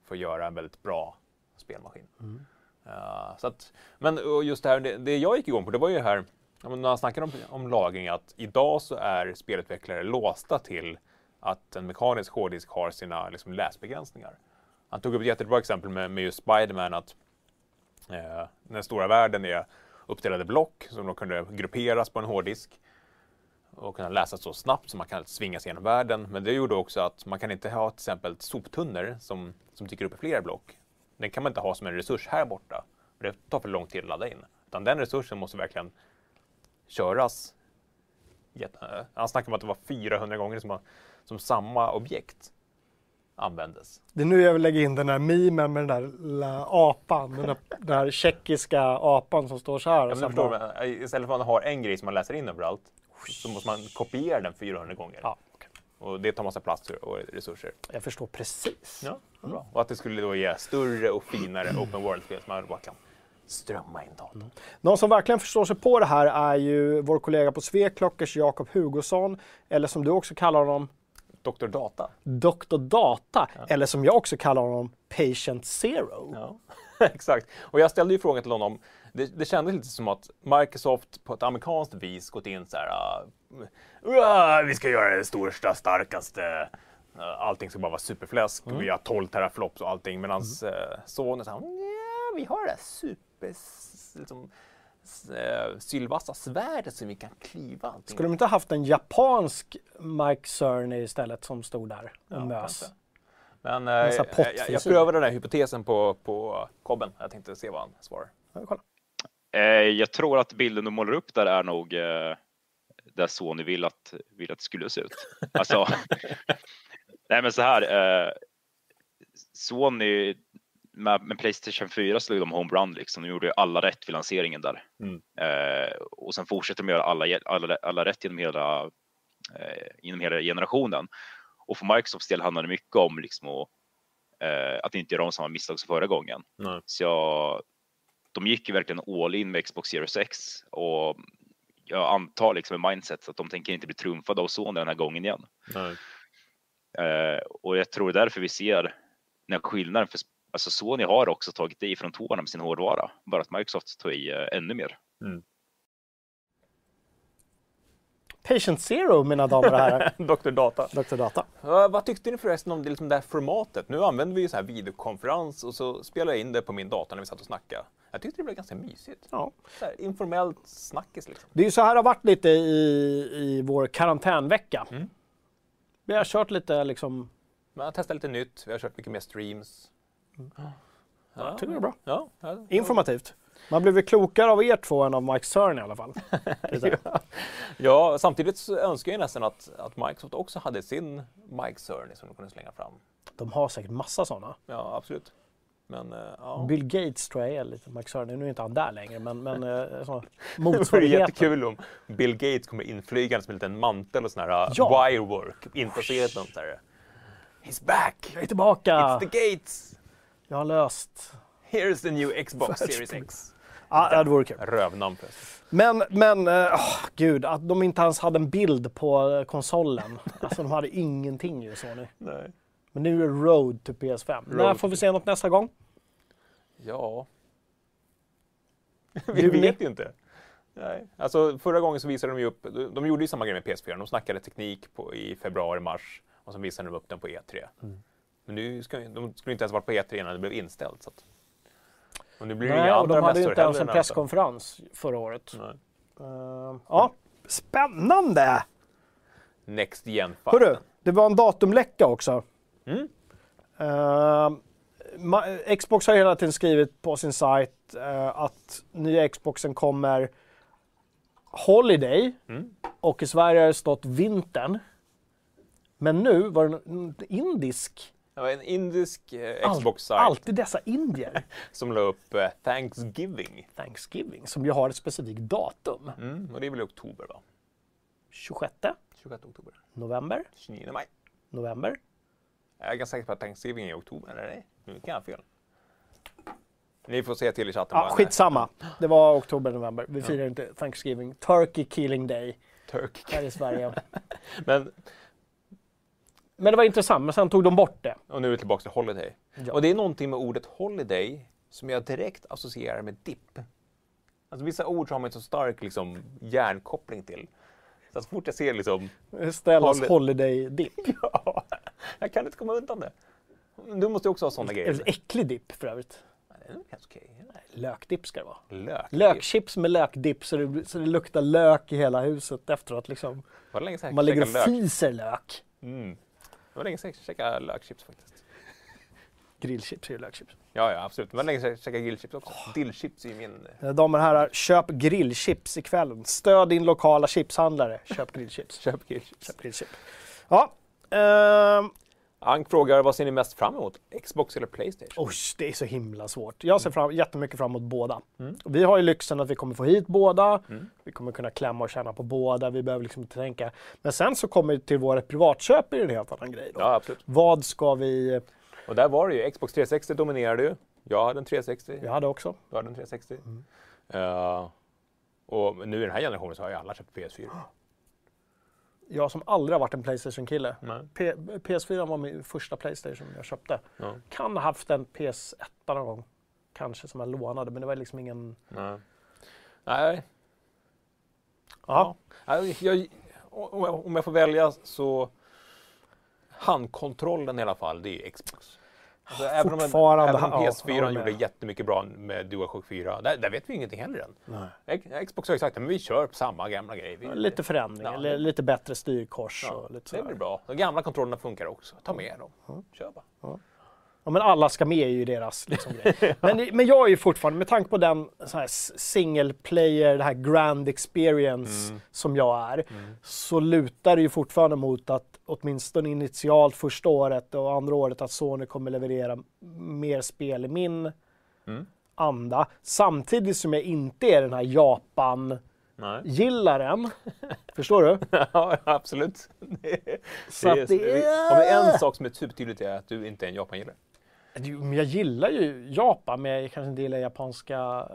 för att göra en väldigt bra spelmaskin? Mm. Ja, så att, men just det här, det, det jag gick igång på, det var ju här, när han snackade om, om lagring, att idag så är spelutvecklare låsta till att en mekanisk hårddisk har sina liksom, läsbegränsningar. Han tog upp ett jättebra exempel med, med just Spiderman, att eh, den stora världen är uppdelade block som då kunde grupperas på en hårddisk och kunna läsas så snabbt så man kan svinga sig genom världen. Men det gjorde också att man kan inte ha till exempel soptunnor som, som dyker upp i flera block. Den kan man inte ha som en resurs här borta. för Det tar för lång tid att ladda in. Utan den resursen måste verkligen köras. Eh, han snackade om att det var 400 gånger som, som samma objekt användes. Det är nu jag vill lägga in den där memen med den där lilla apan. Den där, den där tjeckiska apan som står så här. Ja, förstår, bara- istället för att man har en grej som man läser in överallt så måste man kopiera den 400 gånger. Ja. Och det tar massa plats och resurser. Jag förstår precis. Ja, bra. Och att det skulle då ge större och finare open world-spel som man bara kan strömma in datorn. Någon som verkligen förstår sig på det här är ju vår kollega på Sveklockers, Jakob Hugosson. Eller som du också kallar honom, Dr. Data. Dr. Data. Eller som jag också kallar honom, Patient Zero. Ja, exakt. Och jag ställde ju frågan till honom. Det, det kändes lite som att Microsoft på ett amerikanskt vis gått in så här. "Ah, vi ska göra det största, starkaste. Uh, allting ska bara vara superfläsk. Vi har 12 teraflops och allting. Medan uh, Sony sa, "Nja, vi har det super... Liksom, sylvassa svärdet som vi kan klyva allting. Skulle de inte haft en japansk Mike Cerny istället som stod där och Ja, mös? Men En eh, jag, jag pottfrisyr. prövade den här hypotesen på, på Kobben. Jag tänkte se vad han svarar. Ja, kolla. Eh, jag tror att bilden du målar upp där är nog eh, där Sony vill att, vill att det skulle se ut. Alltså, nej men så här. Eh, Sony med, med Playstation 4 slog de homerun liksom. De gjorde alla rätt vid lanseringen där. Mm. Eh, och sen fortsätter de göra alla, alla, alla rätt genom hela, eh, genom hela generationen. Och för Microsofts del handlar det mycket om liksom att, eh, att inte göra om samma misstag som förra gången. Nej. Så jag, de gick ju verkligen all in med Xbox Series X och jag antar liksom med mindset att de tänker inte bli trumfade av Sony den här gången igen. Eh, och jag tror därför vi ser den här skillnaden. För, alltså Sony har också tagit i från tårna med sin hårdvara, bara att Microsoft tar i eh, ännu mer. Patient Zero, mina damer och herrar. Dr. Data. Dr. Data. Ja, vad tyckte ni förresten om det, liksom det här formatet? Nu använder vi ju så här videokonferens och så spelar jag in det på min dator när vi satt och snackade. Jag tyckte det blev ganska mysigt. Ja. Så här, informellt snackis liksom. Det är ju så här det har varit lite i, i vår karantänvecka. Mm. Vi har kört lite liksom, Man har testat lite nytt, vi har kört mycket mer streams. Ja, tycker det är bra. Ja, Informativt. Man blev väl klokare av er två än av Mike Cerny i alla fall. Ja, samtidigt så önskar jag nästan att, att Microsoft också hade sin Mike Cerny som de kunde slänga fram. De har säkert massa sådana. Ja, absolut. Men eh, ja. Bill Gates tror jag är lite Mike Cerny. Nu är inte han där längre, men, men eh, så, Det vore motsvarigheten. jättekul om Bill Gates kommer inflygandes med en liten mantel och sån här uh, Ja. wirework. Något där. He's back! Jag är tillbaka! It's the Gates! Jag har löst. Here's the new Xbox Series X. Ja, ja, det vore kul. Rövnamn. Men, men, åh, gud, att de inte ens hade en bild på eh, konsolen. Alltså de hade ingenting ju, Sony. Nej. Men nu är det Road to PS5. När Road får vi se något nästa gång? Ja. Vi Juni. vet ju inte. Nej. Alltså, förra gången så visade de ju upp, de, de gjorde ju samma grej med PS4. De snackade teknik på, i februari, mars och så visade de upp den på E3. Men nu ska, de skulle inte ens varit på E3 innan det blev inställt. Så att, och nu blir det Nej, inga och andra de hade ju inte ens en presskonferens förra året. Nej. Eh, ja, spännande! Next gen Hörru, det var en datumläcka också. Mm. Ma- Xbox har hela tiden skrivit på sin sajt eh, att nya Xboxen kommer Holiday Mm. och i Sverige har det stått vintern. Men nu var det en indisk, Det var en indisk eh, Xbox-sajt alltid dessa indier, som la upp eh, Thanksgiving. Thanksgiving, som ju har ett specifikt datum. Mm, och det är väl i oktober va? 26 26 oktober. november, 29 maj. november. Jag är ganska säker på att Thanksgiving är i oktober, eller nej? Nu kan jag ha fel. Ni får se till i chatten. Ja, skitsamma. Det var oktober, november. Vi firar inte Thanksgiving. Turkey Killing Day Turk. här i Sverige. Men, Men det var intressant, men sen tog de bort det. och nu är vi tillbaka till Holiday. Ja. Och det är någonting med ordet Holiday som jag direkt associerar med dipp. Alltså vissa ord har man inte så stark liksom, hjärnkoppling till. Så att fort jag ser liksom, Stellas Holi- Holiday Dip. ja, jag kan inte komma undan det. Du måste ju också ha sådana En grejer. äcklig dipp för övrigt. Det är helt okej. Lökdipp ska det vara. Lök. Lökchips med lökdipp så det, så det luktar lök i hela huset efteråt. Liksom. Man ligger och käkade lök? fiser lök. Mm. Det var länge sedan jag käkade lökchips faktiskt. Grillchips är ju lökchips. Ja, ja absolut. Var länge sedan jag käkade grillchips också. Dillchips är ju min... Damer och herrar, köp grillchips ikväll. Stöd din lokala chipshandlare. Köp grillchips. Köp grillchips. Köp grillchips. Ja, ehm, Ank frågar vad ser ni mest fram emot? Xbox eller Playstation? Oj, det är så himla svårt. Jag ser fram, jättemycket fram emot båda. Vi har ju lyxen att vi kommer få hit båda. Vi kommer kunna klämma och känna på båda. Vi behöver liksom inte tänka. Men sen så kommer till våra privatköp är det en helt annan grej. Då. Ja, absolut. Vad ska vi... Och där var det ju. Xbox 360 dominerade ju. Jag hade en 360. Jag hade också. Du hade en 360. Eh, och nu i den här generationen så har ju alla köpt PS4. Jag som aldrig har varit en Playstation-kille. Nej. P- PS4 var min första Playstation jag köpte. Ja. Kan ha haft en PS1 någon gång. Kanske som jag lånade, men det var liksom ingen... Nej. Nej. Ja. Nej, Jag, om, jag, om jag får välja så handkontrollen i alla fall, det är Xbox. Alltså, även om, även om ha- ja, PS4 jag håller gjorde jättemycket bra med DualShock 4, där, där vet vi ingenting heller än. Nej. Xbox har ju sagt att vi kör på samma gamla grej. Vi, Lite förändring, Ja. lite bättre styrkors ja, och lite det sådär. blir bra. De gamla kontrollerna funkar också. Ta med dem. Kör bara. Ja, men alla ska med är ju deras liksom, grej. Men, men jag är ju fortfarande, med tanke på den så här, single player, det här grand experience Mm. som jag är, så lutar det ju fortfarande mot att åtminstone initialt första året och andra året att Sony kommer leverera mer spel i min Mm. anda. Samtidigt som jag inte är den här Japan-gillaren. Nej. Förstår du? ja, absolut. Det, Så det är- Om det är en sak som är supertydligt är att du inte är en Japan-gillare. Jag gillar ju Japan, men jag kanske inte gillar japanska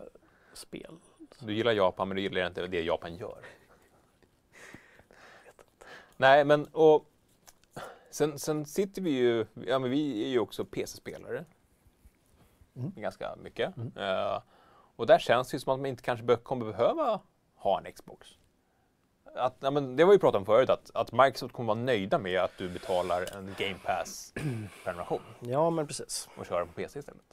spel. Du gillar Japan, men du gillar inte det Japan gör. Nej, men och sen, sen sitter vi ju, ja men vi är ju också PC-spelare. Ganska mycket. Eh, och där känns det ju som att man inte kanske kommer behöva ha en Xbox. Att, ja, men det var ju pratat om förut, att, att Microsoft kommer vara nöjda med att du betalar en Game Pass-prenumeration Ja, men precis. och kör på PC istället.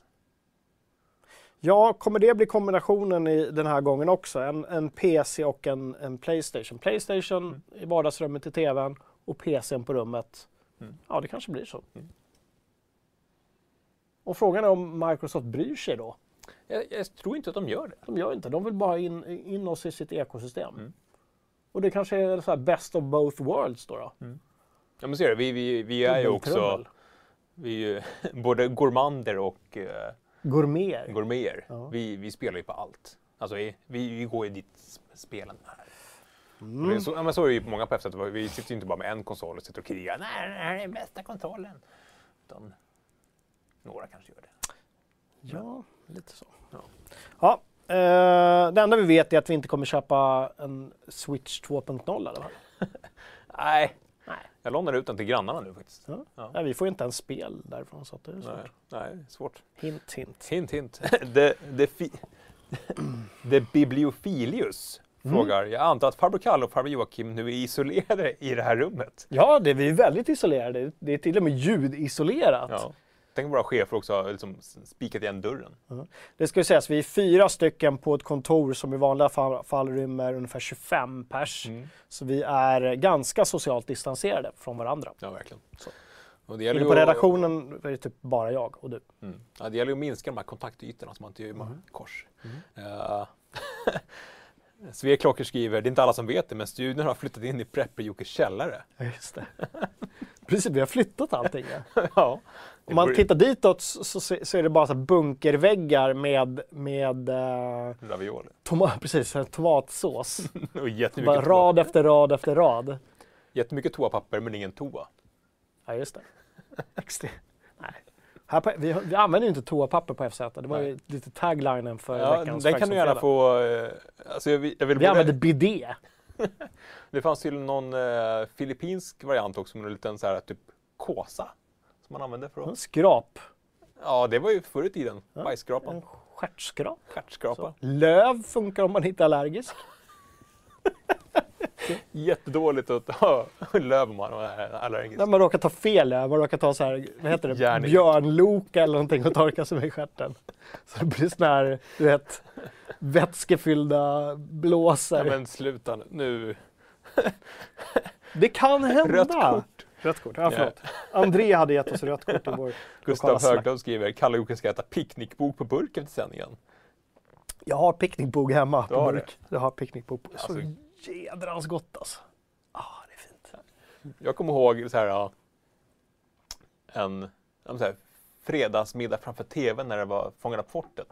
Ja, kommer det bli kombinationen i den här gången också? En, en PC och en, en Playstation. Playstation i vardagsrummet till TVn och PCn på rummet. Mm. Ja, det kanske blir så. Och frågan är om Microsoft bryr sig då? Jag, jag tror inte att de gör det. De gör inte, de vill bara in, in oss i sitt ekosystem. Mm. Och det kanske är så här best of both worlds då. då. Ja men ser du, vi, vi, vi är ju också vi är ju både gourmander och eh, Gourmet. gourmeter. Ja. Vi, vi spelar ju på allt. Alltså vi, vi, går ju dit spelen är. Mm. Så, ja, men så är det ju på många på. Vi sitter ju inte bara med en konsol och sitter och krigar. Nej, det här är den bästa kontrollen. Utan några kanske gör det. Ja, lite så. Ja. Ja, eh, det enda vi vet är att vi inte kommer köpa en Switch 2.0 i alla fall. Nej, Nej. jag lånar ut den till grannarna nu faktiskt. Ja. Ja. Nej, vi får inte ens spel därifrån så att det är svårt. Nej, nej, svårt. Hint, hint. Hint, hint. Det, det, fi, det Bibliofilius Mm. frågar, jag antar att farbror Kalle och farbror Joakim nu är isolerade i det här rummet. Ja, det, vi är väldigt isolerade. Det är till och med ljudisolerat. Ja. Tänk om våra chefer också har liksom spikat igen dörren. Det ska ju sägas, vi är fyra stycken på ett kontor som i vanliga fall, fall rymmer ungefär 25 pers. Mm. Så vi är ganska socialt distanserade från varandra. Ja, verkligen. Så. Och det gäller på redaktionen är det typ bara jag och du. Mm. Ja, det gäller ju att minska de här kontaktytorna så man inte gör mm. kors. Uh, Svea Klocker skriver, det är inte alla som vet det, men studion har flyttat in i Prepper-Jockes källare. Ja, just det. Precis, vi har flyttat allting. Ja. Om man tittar ditåt så, så, så är det bara så bunkerväggar med, med eh, Ravioli. toma, precis, tomatsås. Och jättemycket, bara toa. rad efter rad efter rad. jättemycket toapapper men ingen toa. Ja, just det. Extre- Nej. Här på, vi, vi använder ju inte toapapper på FZ. Det var ju lite taglinen för Ja, veckans den kan du gärna få... eh, Alltså jag, jag vill Vi använder bidé. Det fanns ju någon eh, filippinsk variant också med en liten så här typ kåsa. Som man använde för att... Skrap. Ja, det var ju förr i tiden. Ja, Bajsskrapan. En stjärtskrap. Löv funkar om man inte är allergisk. Jättedåligt att om man är allergisk. När man råkar ta fel löv, man råkar ta så här, vad heter det, Järnig. björnloka eller någonting och torka sig med stjärten. Så det blir sån här, du vet, vätskefyllda blåsor. Nej men sluta nu. Det kan hända. Rött kort. Rött kort, ja förlåt. André hade gett oss rött kort i vår Gustav. Höglund skriver, Kalle Jocke ska äta picknickbok på burk efter sändningen. Jag har picknickbok hemma Du på burk. Jag har picknickbok. Alltså- jädrans gott alltså. Ah, det är fint. Jag kommer ihåg så här, en, en så här, fredagsmiddag framför tvn när det var Fångarna på fortet.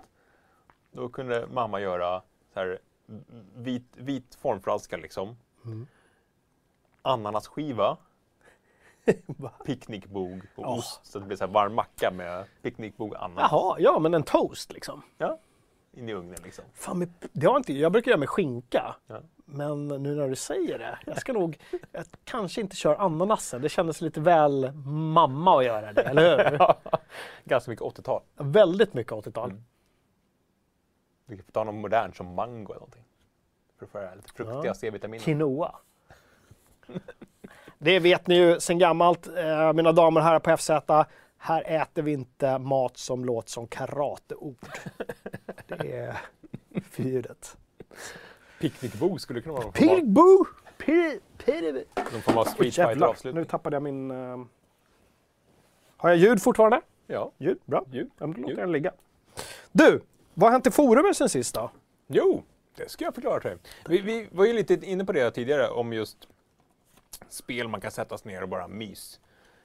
Då kunde mamma göra så här, vit, vit formflaska liksom. Mm. Ananasskiva, Va? picknickbog och Åh. ost. Så det blir så här varm macka med picknickbog och ananas Jaha, ja men en toast liksom. Ja, in i ugnen liksom. Fan, det har inte, jag brukar göra med skinka. Ja. Men nu när du säger det, jag ska nog, jag kanske inte kör ananasen. Det kändes lite väl mamma att göra det, eller hur? Ganska mycket 80-tal. Väldigt mycket 80-tal. Mm. Vi får ta något modernt som mango eller någonting. För att få lite fruktiga Ja. C-vitaminer. Quinoa. Det vet ni ju sedan gammalt, eh, mina damer och herrar på FZ. Här äter vi inte mat som låter som karateord. Det är förbjudet. Picknickbog skulle kunna vara någon form av- Pigbo! Pi- Pigbo! någon form av Street nu tappade jag min... eh, Har jag ljud fortfarande? Ja, Ljud, bra. ljud. Ja, då låter jag den ligga. Du, vad har hänt i forumet sen sist då? Jo, det ska jag förklara till dig. Vi, vi var ju lite inne på det tidigare om just spel man kan sätta sig ner och bara mys,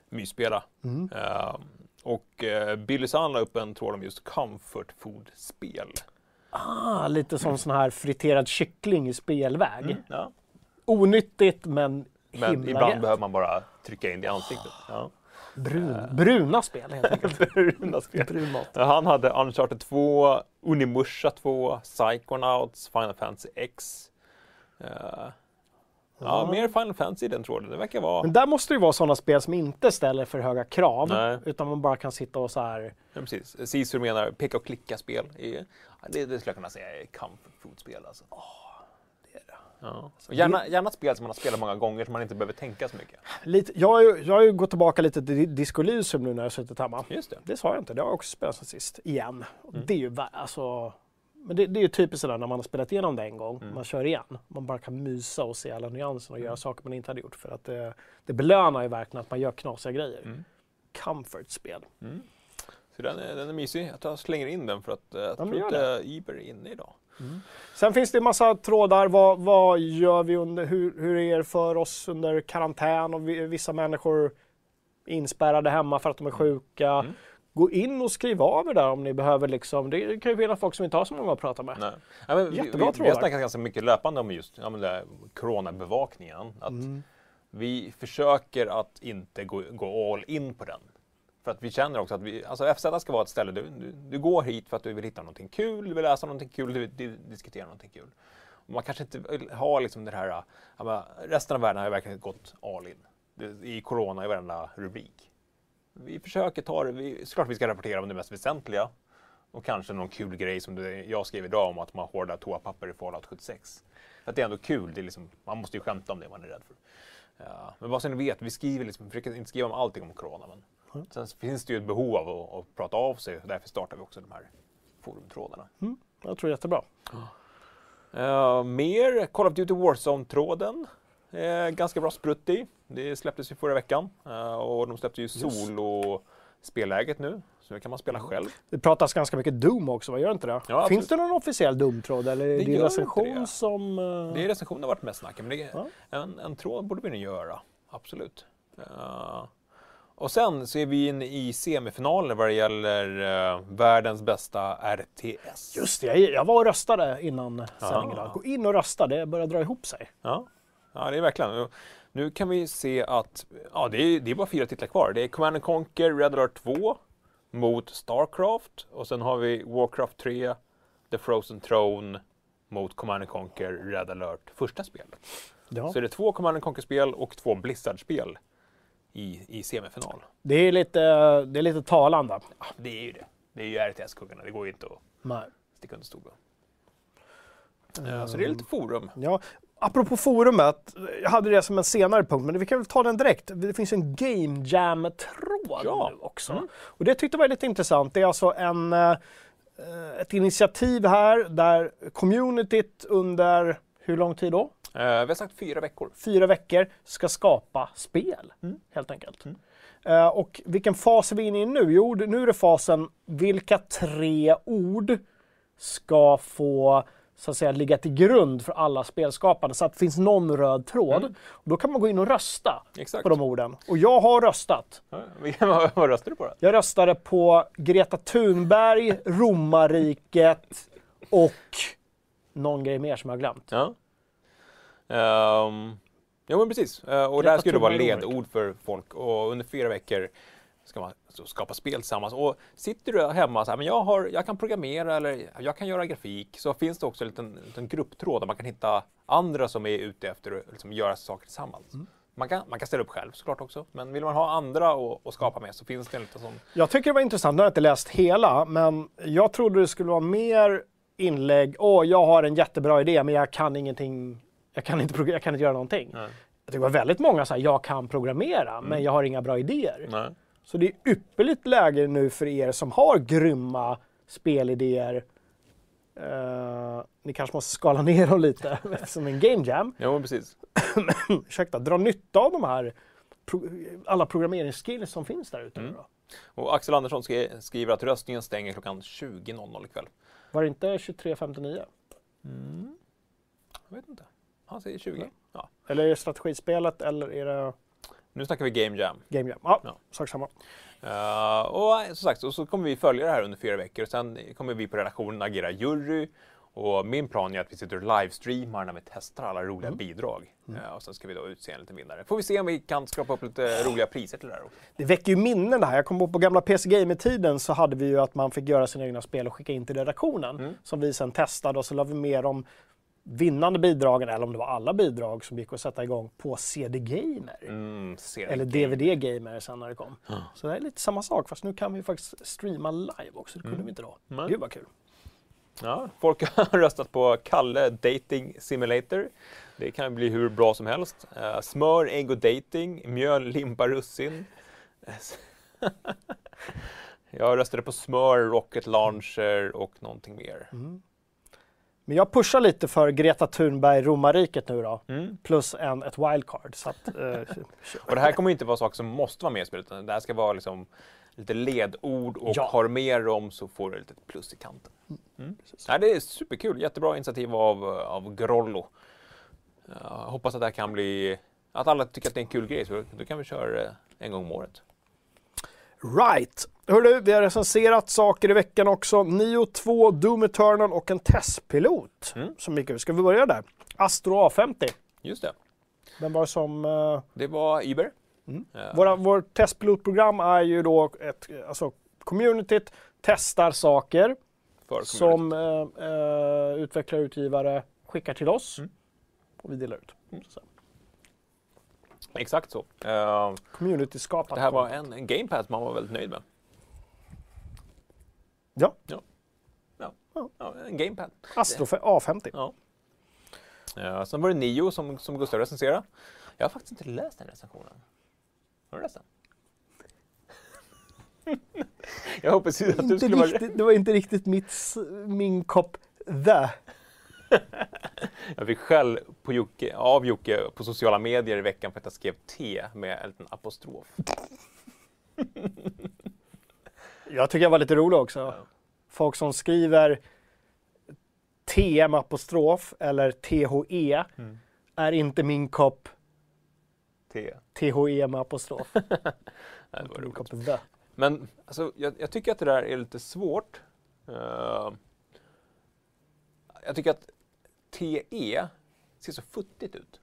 mysspela. Mm. Eh, och uh, Billy Sand la upp en tråd om just comfort food-spel. Ah, lite som sån här friterad kyckling i spelväg. Ja. Onyttigt men Men himla ibland gött. behöver man bara trycka in det i ansiktet. Ja. Brun, bruna spel helt enkelt. Bruna spel. Brun Han hade Uncharted 2, Unimusha 2, Psychonauts, Final Fantasy X. Eh, ja, mer Final Fantasy i den tråden. Det verkar vara... Men där måste det ju vara sådana spel som inte ställer för höga krav. Nej. Utan man bara kan sitta och så här. Ja, precis. Cicer menar peka och klicka-spel. det, det skulle jag kunna säga är comfort food-spel. Alltså. det är det. Ja. Och gärna, gärna spel som man har spelat många gånger så man inte behöver tänka så mycket. Lite, jag, har ju, jag har ju gått tillbaka lite till Disco Elysium nu när jag har suttit hemma. Just det. Det sa jag inte, det har jag också spelat sen sist. Igen. Mm. Det är ju alltså, men det, det är ju typiskt sådär när man har spelat igenom det en gång, Mm. man kör igen. Man bara kan mysa och se alla nyanser och göra saker man inte hade gjort. För att det, det belönar ju verkligen att man gör knasiga grejer. Mm. Comfort-spel. Så den är, den är mysig. Jag slänger in den för att eh, jag tror inte Iber är inne idag. Sen finns det en massa trådar. Vad, vad gör vi under, hur, hur är det för oss under karantän och vi, vissa människor inspärrade hemma för att de är sjuka. Mm. Gå in och skriv av er där om ni behöver liksom. Det kan ju finnas folk som inte har så många att prata med. Nej. Ja, men vi, vi, Jättebra vi trådar. har snackat ganska mycket löpande om just ja, men det coronabevakningen. Att Mm. Vi försöker att inte gå, gå all in på den. För att vi känner också att vi, alltså FZ ska vara ett ställe, du, du, du går hit för att du vill hitta någonting kul, du vill läsa någonting kul, du vill di- diskutera någonting kul. Och man kanske inte vill ha liksom det här, resten av världen har ju verkligen gått all in. I corona i varenda rubrik. Vi försöker ta det, vi, såklart vi ska rapportera om det mest väsentliga. Och kanske någon kul grej som det, jag skrev idag om att man hårdar toapapper i Fallout 76. För att det är ändå kul, det är liksom, man måste ju skämta om det man är rädd för. Ja, men vad som ni vet, vi skriver liksom, vi försöker inte skriva om allting om corona. Men sen finns det ju ett behov av att, att prata av sig därför startar vi också de här forumtrådarna. Jag tror jättebra. Uh, mer Call of Duty Warzone-tråden. Eh, ganska bra sprutt i. Det släpptes ju förra veckan eh, och de släppte ju solo-spelläget nu. Så nu kan man spela själv. Det pratas ganska mycket Doom också, vad gör inte det? Ja. Finns det någon officiell Doom-tråd eller är Det det din gör recension det. som... eh, Det är recensionen har varit mest snacket, men det, Ja. en, en tråd borde vi nog göra. Absolut. Eh, och sen så är vi inne i semifinalen vad det gäller eh, världens bästa RTS. Just det, jag, jag var och röstade innan Ja. sändningen. Gå in och rösta, det börjar dra ihop sig. Ja, ja det är verkligen. Nu kan vi se att ja, det, är, det är bara fyra titlar kvar. Det är Command and Conquer Red Alert 2 mot Starcraft och sen har vi Warcraft 3, The Frozen Throne mot Command and Conquer Red Alert första spelet. Ja. Så det är två Command and Conquer-spel och två Blizzard-spel i, i semifinal. Det, är lite, det är lite talande. Ja, det är ju det. Det är ju RTS-kuggarna, det går ju inte att Nej. sticka under stol med. Eh, Så det är lite forum. Ja, apropå forumet, jag hade det som en senare punkt, men vi kan väl ta den direkt. Det finns en Game Jam-tråd Ja. nu också. Mm. Och det tyckte jag var lite intressant. Det är alltså en, eh, ett initiativ här där communityt under, hur lång tid då? Eh, vi har sagt fyra veckor. fyra veckor ska skapa spel, Mm. helt enkelt. Eh, och vilken fas är vi inne i nu? Jo, nu är det fasen vilka tre ord ska få så att säga ligga till grund för alla spelskapande så att det finns någon röd tråd. Och då kan man gå in och rösta Exakt. på de orden. Och jag har röstat. Ja, vad, röstar du på då? Jag röstade på Greta Thunberg, Romarriket och någon grej mer som jag har glömt. Ja. Um, ja men precis. Eh, och det Greta här ska ju då vara ledord för folk och under fyra veckor ska man alltså skapa spel tillsammans. Och sitter du hemma så här, men jag, har, jag kan programmera eller jag kan göra grafik, så finns det också en liten, liten grupptråd där man kan hitta andra som är ute efter att liksom göra saker tillsammans. Mm. Man, kan, man kan ställa upp själv såklart också, men vill man ha andra att skapa med så finns det en liten sån Jag tycker det var intressant, nu har jag inte läst hela, men jag trodde det skulle vara mer inlägg. Åh, jag har en jättebra idé, men jag kan ingenting. Jag kan inte, jag kan inte göra någonting. Nej. Jag tycker det var väldigt många så här, jag kan programmera, Mm. men jag har inga bra idéer. Nej. Så det är ypperligt läge nu för er som har grymma spelidéer. Eh, ni kanske måste skala ner dem lite som en game jam. Ja, precis. Ursäkta, dra nytta av de här pro- alla programmeringsskills som finns där ute. Mm. Då. Och Axel Andersson skri- skriver att röstningen stänger klockan 20.00 ikväll. Var det inte 23.59? Jag vet inte. Han säger 20. Nej. Ja. Eller är det strategispelet eller är det Nu snackar vi Game Jam. Game Jam? Ja, Ja. sak samma. Uh, och som sagt, så, så kommer vi följa det här under fyra veckor. Sen kommer vi på redaktionen agera jury. Och min plan är att vi sitter och livestreamar när vi testar alla roliga bidrag. Eh, och sen ska vi då utse en liten vinnare. Får vi se om vi kan skrapa upp lite roliga priser till det här också. Det väcker ju minnen det här. Jag kommer ihåg på gamla PC Gamer-tiden så hade vi ju att man fick göra sina egna spel och skicka in till redaktionen. Mm. Som vi sen testade och så la vi med de vinnande bidragen, eller om det var alla bidrag som gick att sätta igång på CD Gamer. Mm, ser Eller. DVD Gamer sen när det kom. Så det är lite samma sak fast nu kan vi faktiskt streama live också. Det kunde vi inte då. Nej. Gud vad kul. Ja, folk har röstat på Kalle Dating Simulator. Det kan bli hur bra som helst. Eh, smör, ägg och dating, mjöl, limpa, russin. Jag röstade på smör, rocket launcher och någonting mer. Men jag pushar lite för Greta Thunberg romarriket nu då. Mm. Plus en, ett wildcard. Så att, eh, Och det här kommer inte vara saker som måste vara med i spelet, utan det här ska vara liksom lite ledord och Ja. har med dem så får du ett litet plus i kanten. Mm. Nej, det är superkul, jättebra initiativ av, av Grollo. Jag hoppas att det här kan bli, att alla tycker att det är en kul grej, så då kan vi köra det en gång om året. Right. Hörru, vi har recenserat saker i veckan också. Nio 2, Doom Eternal och en testpilot. Mm. Som gick ut. Ska vi börja där? Astro A50. Just det, Vem var som... eh, det var Uber. Mm. Våra, vår testpilotprogram är ju då ett... Alltså, communityt testar saker som eh, utvecklare och utgivare skickar till oss. Mm. Och vi delar ut. Så, Exakt så. Uh, Community-skapat. det här var en, en gamepad man var väldigt nöjd med. Ja, Ja, ja, en gamepad. Astro A50. Ja. Ja, sen var det Nio som, som Gustav recenserade. Jag har faktiskt inte läst den recensionen. Har du läst den? jag hoppas att du Inte skulle vara... riktigt, det var inte riktigt mitt, min kopp the. Jag fick skäll på Jocke, av Jocke på sociala medier i veckan för att jag skrev T med en liten apostrof. Jag tycker jag var lite rolig också. Folk som skriver T med apostrof eller THE Mm. är inte min kopp T. THE med apostrof. Nej, det var roligt. Men alltså, jag, jag tycker att det där är lite svårt. Eh, jag tycker att TE ser så futtigt ut.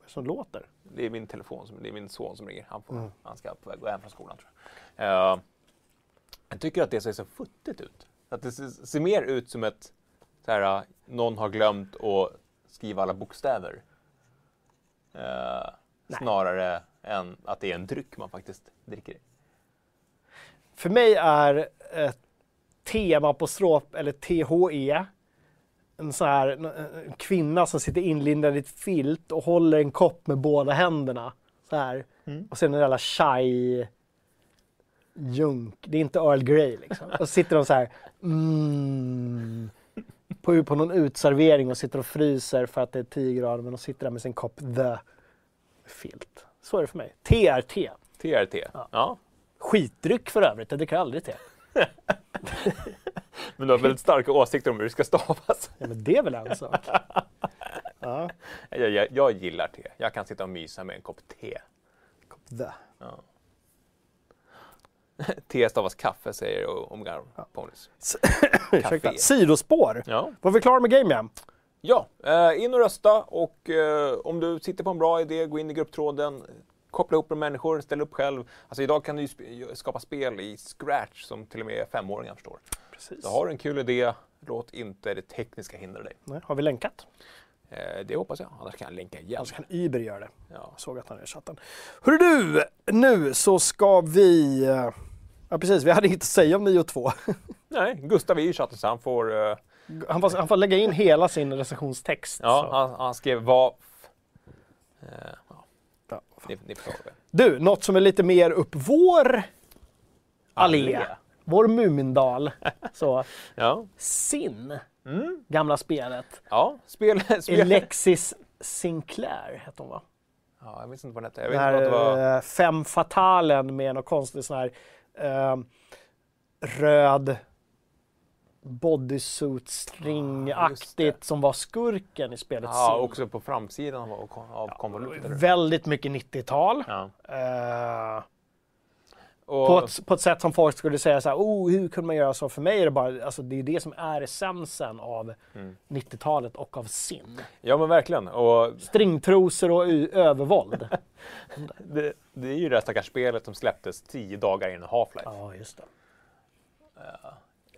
Vad som låter? Det är min telefon, som, det är min son som ringer. Han, får, Mm. han ska på väg gå hem från skolan tror jag. Eh, jag tycker att det ser så futtigt ut. Att det ser, ser mer ut som ett, så här, eh, någon har glömt att skriva alla bokstäver. Eh, snarare än att det är en dryck man faktiskt dricker. För mig är ett T med apostrof eller THE en sån här en- kvinna som sitter inlindad i ett filt och håller en kopp med båda händerna. Så här. Mm. Och sen en jävla chai junk. Det är inte Earl Grey liksom. Och så sitter de så här mm, på, på någon utservering och sitter och fryser för att det är 10 grader men de sitter där med sin kopp the filt. Så är det för mig. Te. TRT. Ja. ja. Skitdryck för övrigt, jag dricker aldrig te. Men du har väldigt starka åsikter om hur det ska stavas. Ja, men det är väl en sak. Ja, Jag, jag, jag gillar te. Jag kan sitta och mysa med en kopp te. kopp the. Te stavas kaffe, säger Omgar Ponys. Ursäkta. Café. Sidospår. Ja. Var vi klara med Game Jam? Ja, eh, in och rösta och eh, om du sitter på en bra idé, gå in i grupptråden, koppla ihop med människor, ställ upp själv. Alltså idag kan du ju skapa spel i Scratch som till och med femåringar förstår. Precis. Så har du en kul idé, låt inte det tekniska hindra dig. Nej, har vi länkat? Eh, det hoppas jag, annars kan jag länka igen. Annars kan Iber göra det. Ja. Jag såg att han är i chatten. Hörru du, nu så ska vi... eh, Ja precis, vi hade inget att säga om 9 och 2. Nej, Gustav är i chatten så han får, eh, Han får, han får lägga in hela sin recensionstext. ja, han, han skrev vad... Eh, förstår det. Du, något som är lite mer upp vår allé. Allé. Vår Mumindal. Så, Ja, Sin, mm. gamla spelet. ja spel... spel. Alexis Sinclair hette hon va? Ja, jag vet inte vad den hette. Jag vet inte vad det var. eh, Fem Fatalen med någon konstig sån här eh, röd bodysuit Ah, stringaktigt som var skurken i spelet Ja, Sim. också på framsidan av, av konvolutet. eller? Väldigt mycket 90-tal. Ja. Eh, Och, på, ett, på ett sätt som folk skulle säga så här, oh, hur kunde man göra så? För mig är det bara, alltså det är det som är essensen av Mm. 90-talet och av Sim. Ja, men verkligen. Och Stringtrosor och övervåld. det, det är ju det stackars spelet som släpptes tio dagar innan Half-Life. ja, just det.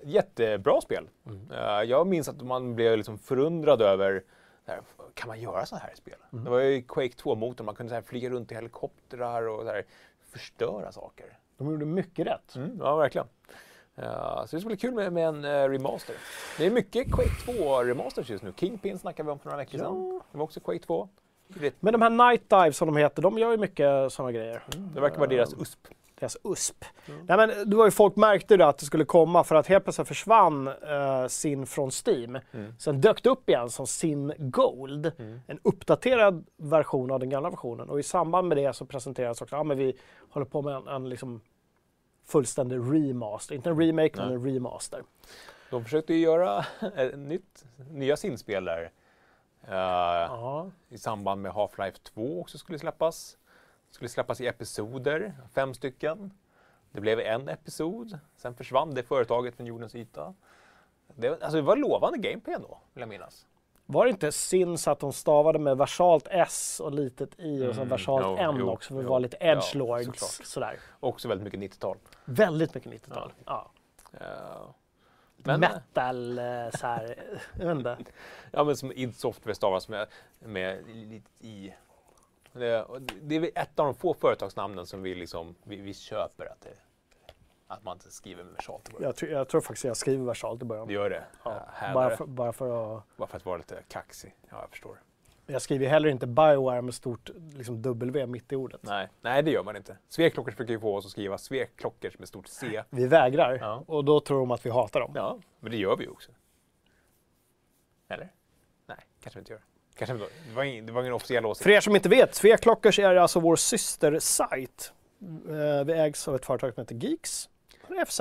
Jättebra spel. Eh, jag minns att man blev liksom förundrad över här, kan man göra så här i spel? Det var ju Quake 2-motorn, man kunde så här flyga runt i helikoptrar och så här, förstöra saker. De gjorde mycket rätt. Mm, ja, verkligen. Eh, så det ska bli kul med, med en eh, remaster. Det är mycket Quake 2-remasters just nu. Kingpin snackade vi om för några veckor sedan. Det var också Quake 2. Det, Men de här Night Dive som de heter, de gör ju mycket sådana grejer. det verkar vara deras USP. Deras USP. Nej, men det var ju folk märkte det att det skulle komma för att helt plötsligt försvann uh, Sin från Steam. Sen dök det upp igen som Sin Gold. En uppdaterad version av den gamla versionen. Och i samband med det så presenterades också, ja men vi håller på med en, en liksom fullständig remaster. Inte en remake, men en remaster. De försökte ju göra nytt, nya sinspel där. Ja. I samband med Half-Life 2 också skulle släppas. Skulle släppas i episoder, fem stycken. Det blev en episod, sen försvann det företaget från jordens yta. Det, alltså det var lovande gameplay då, vill jag minnas. Var det inte Sin så att de stavade med versalt S och litet I och så Mm, versalt jo, N jo, också för att vara lite Ja, edgelords såklart. sådär. Också väldigt mycket 90-tal. Väldigt mycket 90-tal. Ja. Eh, men, Metal, eh, så här, jag vet inte. ja, men som id Software stavas med, med lite i. Det, det är ett av de få företagsnamnen som vi, liksom, vi, vi köper att, det, att man inte skriver med versalt i början. Jag, tror- jag tror faktiskt jag skriver versalt i början. Det gör det. Ja, Ja, bara, för, bara för att... bara för att vara lite kaxig. Ja, jag förstår. Jag skriver heller inte Bioware med stort liksom, W mitt i ordet. Nej, nej, det gör man inte. Sveklockor försöker ju få oss att skriva sveklockor med stort C. Vi vägrar Ja. och då tror de att vi hatar dem. Ja, men det gör vi ju också. Eller? Nej. Kanske inte gör. Kanske. Det var ingen, det var ingen officiell åsikt. För er som inte vet, Sveklockers är alltså vår systersajt. Eh, Vi ägs av ett företag som heter Geeks, FZ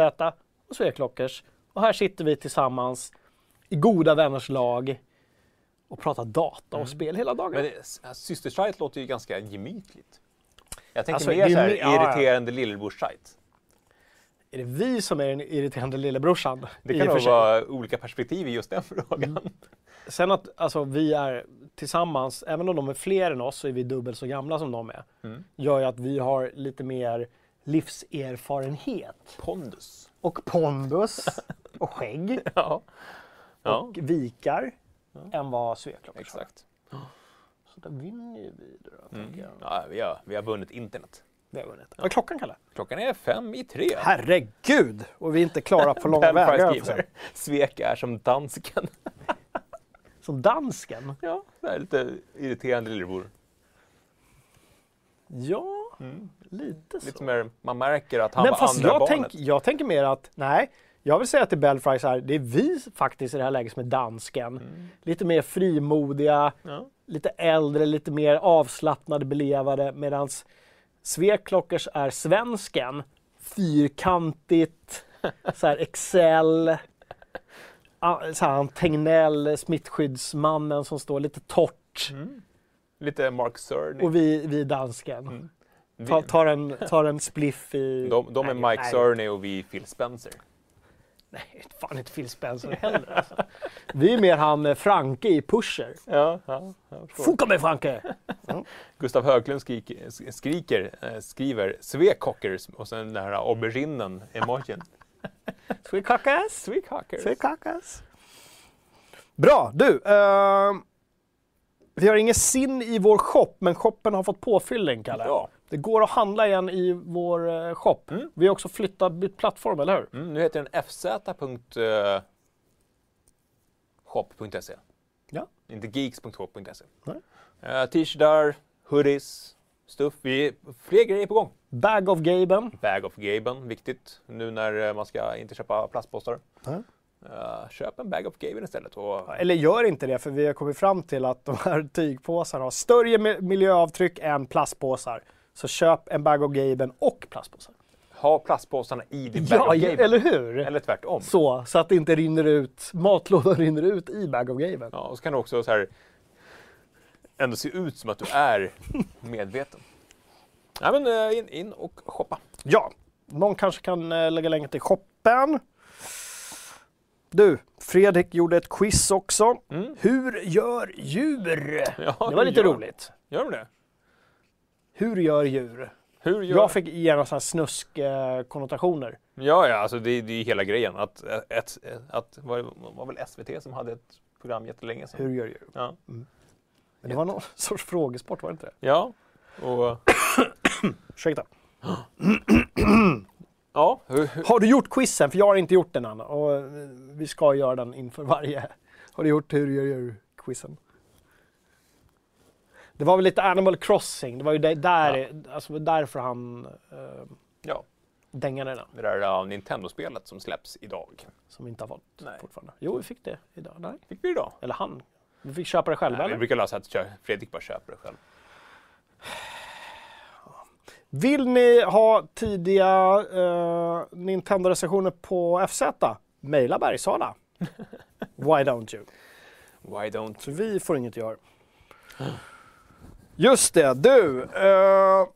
och Sveklockers. Och här sitter vi tillsammans i goda vänners lag och pratar data och spel hela dagen. Men det- systersajt låter ju ganska gemytligt. Jag tänker Alltså, mer så här ja, ja. irriterande lillebrorssajt. Är det vi som är den irriterande lillebrorsan? Det kan nog vara olika perspektiv i just den frågan. Sen att alltså, vi är tillsammans, även om de är fler än oss så är vi dubbelt så gamla som de är. Mm. Gör ju att vi har lite mer livserfarenhet. Pondus. Och pondus och skägg Ja. Ja, och vikar än vad Sveklockers har. exakt. Så där vinner ju vi då, Mm. jag. Ja, vi, har, vi har vunnit internet. Vi har vunnit. Vad är klockan Kalle? Klockan är fem i tre. Herregud! Och vi är inte klara på långa vägar. Svek är som dansken. Som dansken. Ja, det är lite irriterande lillebror. Ja, lite så. Lite är, man märker att han Men var fast andra jag, barnet. tänk, jag tänker mer att, nej, jag vill säga till Belfry så här, det är vi faktiskt i det här läget som är dansken. Lite mer frimodiga, Ja. lite äldre, lite mer avslappnade, belevade, medan Sveklockers är svensken. Fyrkantigt, så här Excel, så här, Tegnell, smittskyddsmannen som står lite torrt. Lite Mark Cerny. Och vi, vi är dansken. Vi- Ta, tar, en, tar en spliff i... de, de är Mike. Cerny och vi Phil Spencer. Nej, fan inte Phil Spencer heller. Alltså. Vi är mer han eh, Franke i Pusher. Ja, ja. Foka mig Franke! Gustav Höglund skriker, skriker eh, skriver Svekockers och sen den här auberginen emojin. Svekakas! Svekockers. Svekakas! Bra, du. eh, vi har ingen sin i vår shop, men shoppen har fått påfyllning, Kalle. Ja. Det går att handla igen i vår eh, shop. Vi har också flyttat bytt plattform, eller hur? Mm, nu heter den fz.shop.se. Ja. Inte geeks.shop.se. Uh, T-shirtar, hoodies, stuff. Vi fler grejer på gång. Bag of Gaben. Bag of Gaben, viktigt nu när eh, man ska inte köpa plastpåsar. Eh, köp en Bag of Gaben istället. Och, Eller gör inte det, för vi har kommit fram till att de här tygpåsarna har större mi- miljöavtryck än plastpåsar. Så köp en Bag of Gaben och plastpåsar. ha plastpåsarna i din Bag Ja, of Gaben. eller hur? Eller tvärtom. Så, så att det inte rinner ut, matlådan rinner ut i Bag of Gaben. Ja, och så kan du också så här ändå se ut som att du är medveten. Ja, men eh, in, in och shoppa. Ja, någon kanske kan eh, lägga länken till shoppen. Du, Fredrik gjorde ett quiz också. Mm. Hur gör djur? Ja, Det var lite gör- roligt. Gör de det? Hur gör djur? Hur gör Jag fick igenom sådana snusk-konnotationer. Ja, ja, alltså det, det är hela grejen. Att, ett, ett, att, var, det var väl SVT som hade ett program jättelänge sedan. Hur gör djur? Ja. Men det var någon sorts frågesport, var det inte det? ja, och Ursäkta. ja, hur, hur, Har du gjort quizen? För jag har inte gjort den än. Och eh, vi ska göra den inför varje. Har du gjort hur gör djur-quizen? Det var väl lite Animal Crossing. Det var ju där, där, alltså därför han eh, ja, dängade den. det där Nintendo-spelet som släpps idag. Som vi inte har fått Nej. fortfarande. Jo, vi fick det idag. Nej. Fick vi idag? Eller han. Vi fick köpa det själva, Nej, vi eller? brukar lösa att Fredrik bara köper det själv. Vill ni ha tidiga uh, Nintendo-recensioner på FZ? Maila Bergsala. Why don't you? Why don't... Så vi får inget gehör. Just det, du. eh,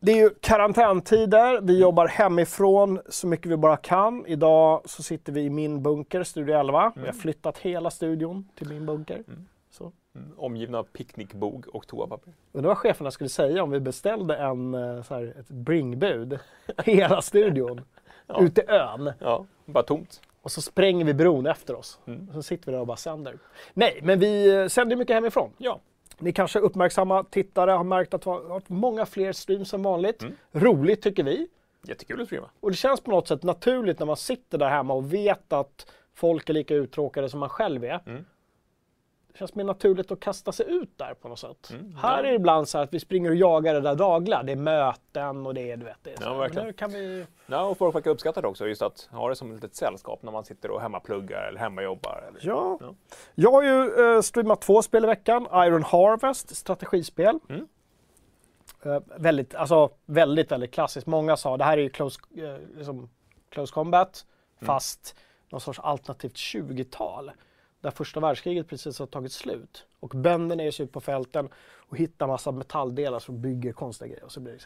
det är ju karantäntider. Vi jobbar hemifrån så mycket vi bara kan. Idag så sitter vi i min bunker, Studio 11. Vi har flyttat hela studion till min bunker. Så. Mm, omgivna av picknickbog och toapapper. Undrar vad cheferna skulle säga om vi beställde en, eh, så här, ett bringbud. Hela studion. Ja. Ute i ön. Ja, bara tomt. Och så spränger vi bron efter oss. Mm. Så sitter vi där och bara sänder. Nej, men vi eh, sänder mycket hemifrån. Ja. Ni kanske uppmärksamma tittare har märkt att det har varit många fler streams än vanligt. Mm. Roligt tycker vi. Jättekul att streama. Och det känns på något sätt naturligt när man sitter där hemma och vet att folk är lika uttråkade som man själv är. Mm. Det känns mer naturligt att kasta sig ut där på något sätt. Mm, Här ja. är det ibland så här att vi springer och jagar det där dagliga. Det är möten och det är, du vet, det är så. Ja, här. verkligen. Men nu kan vi... Ja, och folk verkar uppskatta det också, just att ha det som ett litet sällskap när man sitter och hemmapluggar eller hemmajobbar. Eller... Ja. Ja. Jag har ju eh, streamat två spel i veckan. Iron Harvest, strategispel. Mm. Eh, väldigt, alltså, väldigt, väldigt klassiskt. Många sa det här är ju close, eh, liksom, close combat, Mm. fast någon sorts alternativt 20-tal. Där första världskriget precis har tagit slut. Och bönderna är ute på fälten och hittar massa metalldelar som bygger konstiga grejer. Och så blir det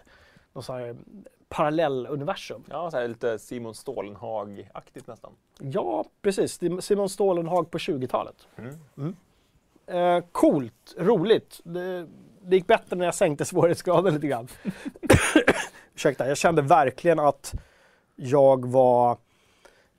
någon sån här parallelluniversum. Ja, så här lite Simon Stålenhag-aktigt nästan. Ja, precis. Simon Stålenhag på 20-talet. Mm. Eh, coolt, roligt. Det, det gick bättre när jag sänkte svårighetsgraden lite grann. Ursäkta, jag kände verkligen att jag var...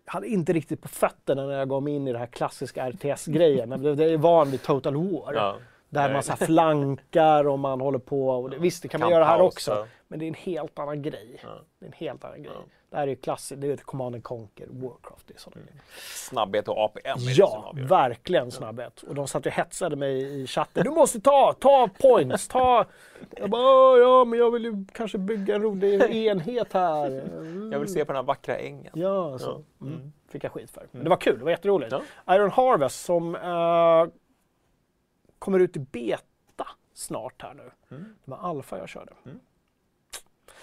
Hade inte riktigt på fötterna när jag gav mig in i det här klassiska RTS-grejen. Jag är van vid Total War. Ja. Där man så här flankar och man håller på. Och det, visst, det kan man Kan göra här också. Men det är en helt annan grej. Ja. Det är en helt annan grej. Ja. Det här är ju klassiskt. Det är ett Command and Conquer, Warcraft. Det är sådana grejer. Snabbhet och APM är det som Ja, avgör. verkligen snabbhet. Och de satt och hetsade mig i chatten. Du måste ta, ta points, ta... Jag bara, "Åh, ja men jag vill ju kanske bygga en rolig enhet här. Jag vill se på den här vackra ängen. Ja, så. Ja. Mm. Mm. Fick jag skit för. Men det var kul, det var jätteroligt. Iron Harvest som eh, kommer ut i beta snart här nu. Mm. Det var alfa jag körde. Mm.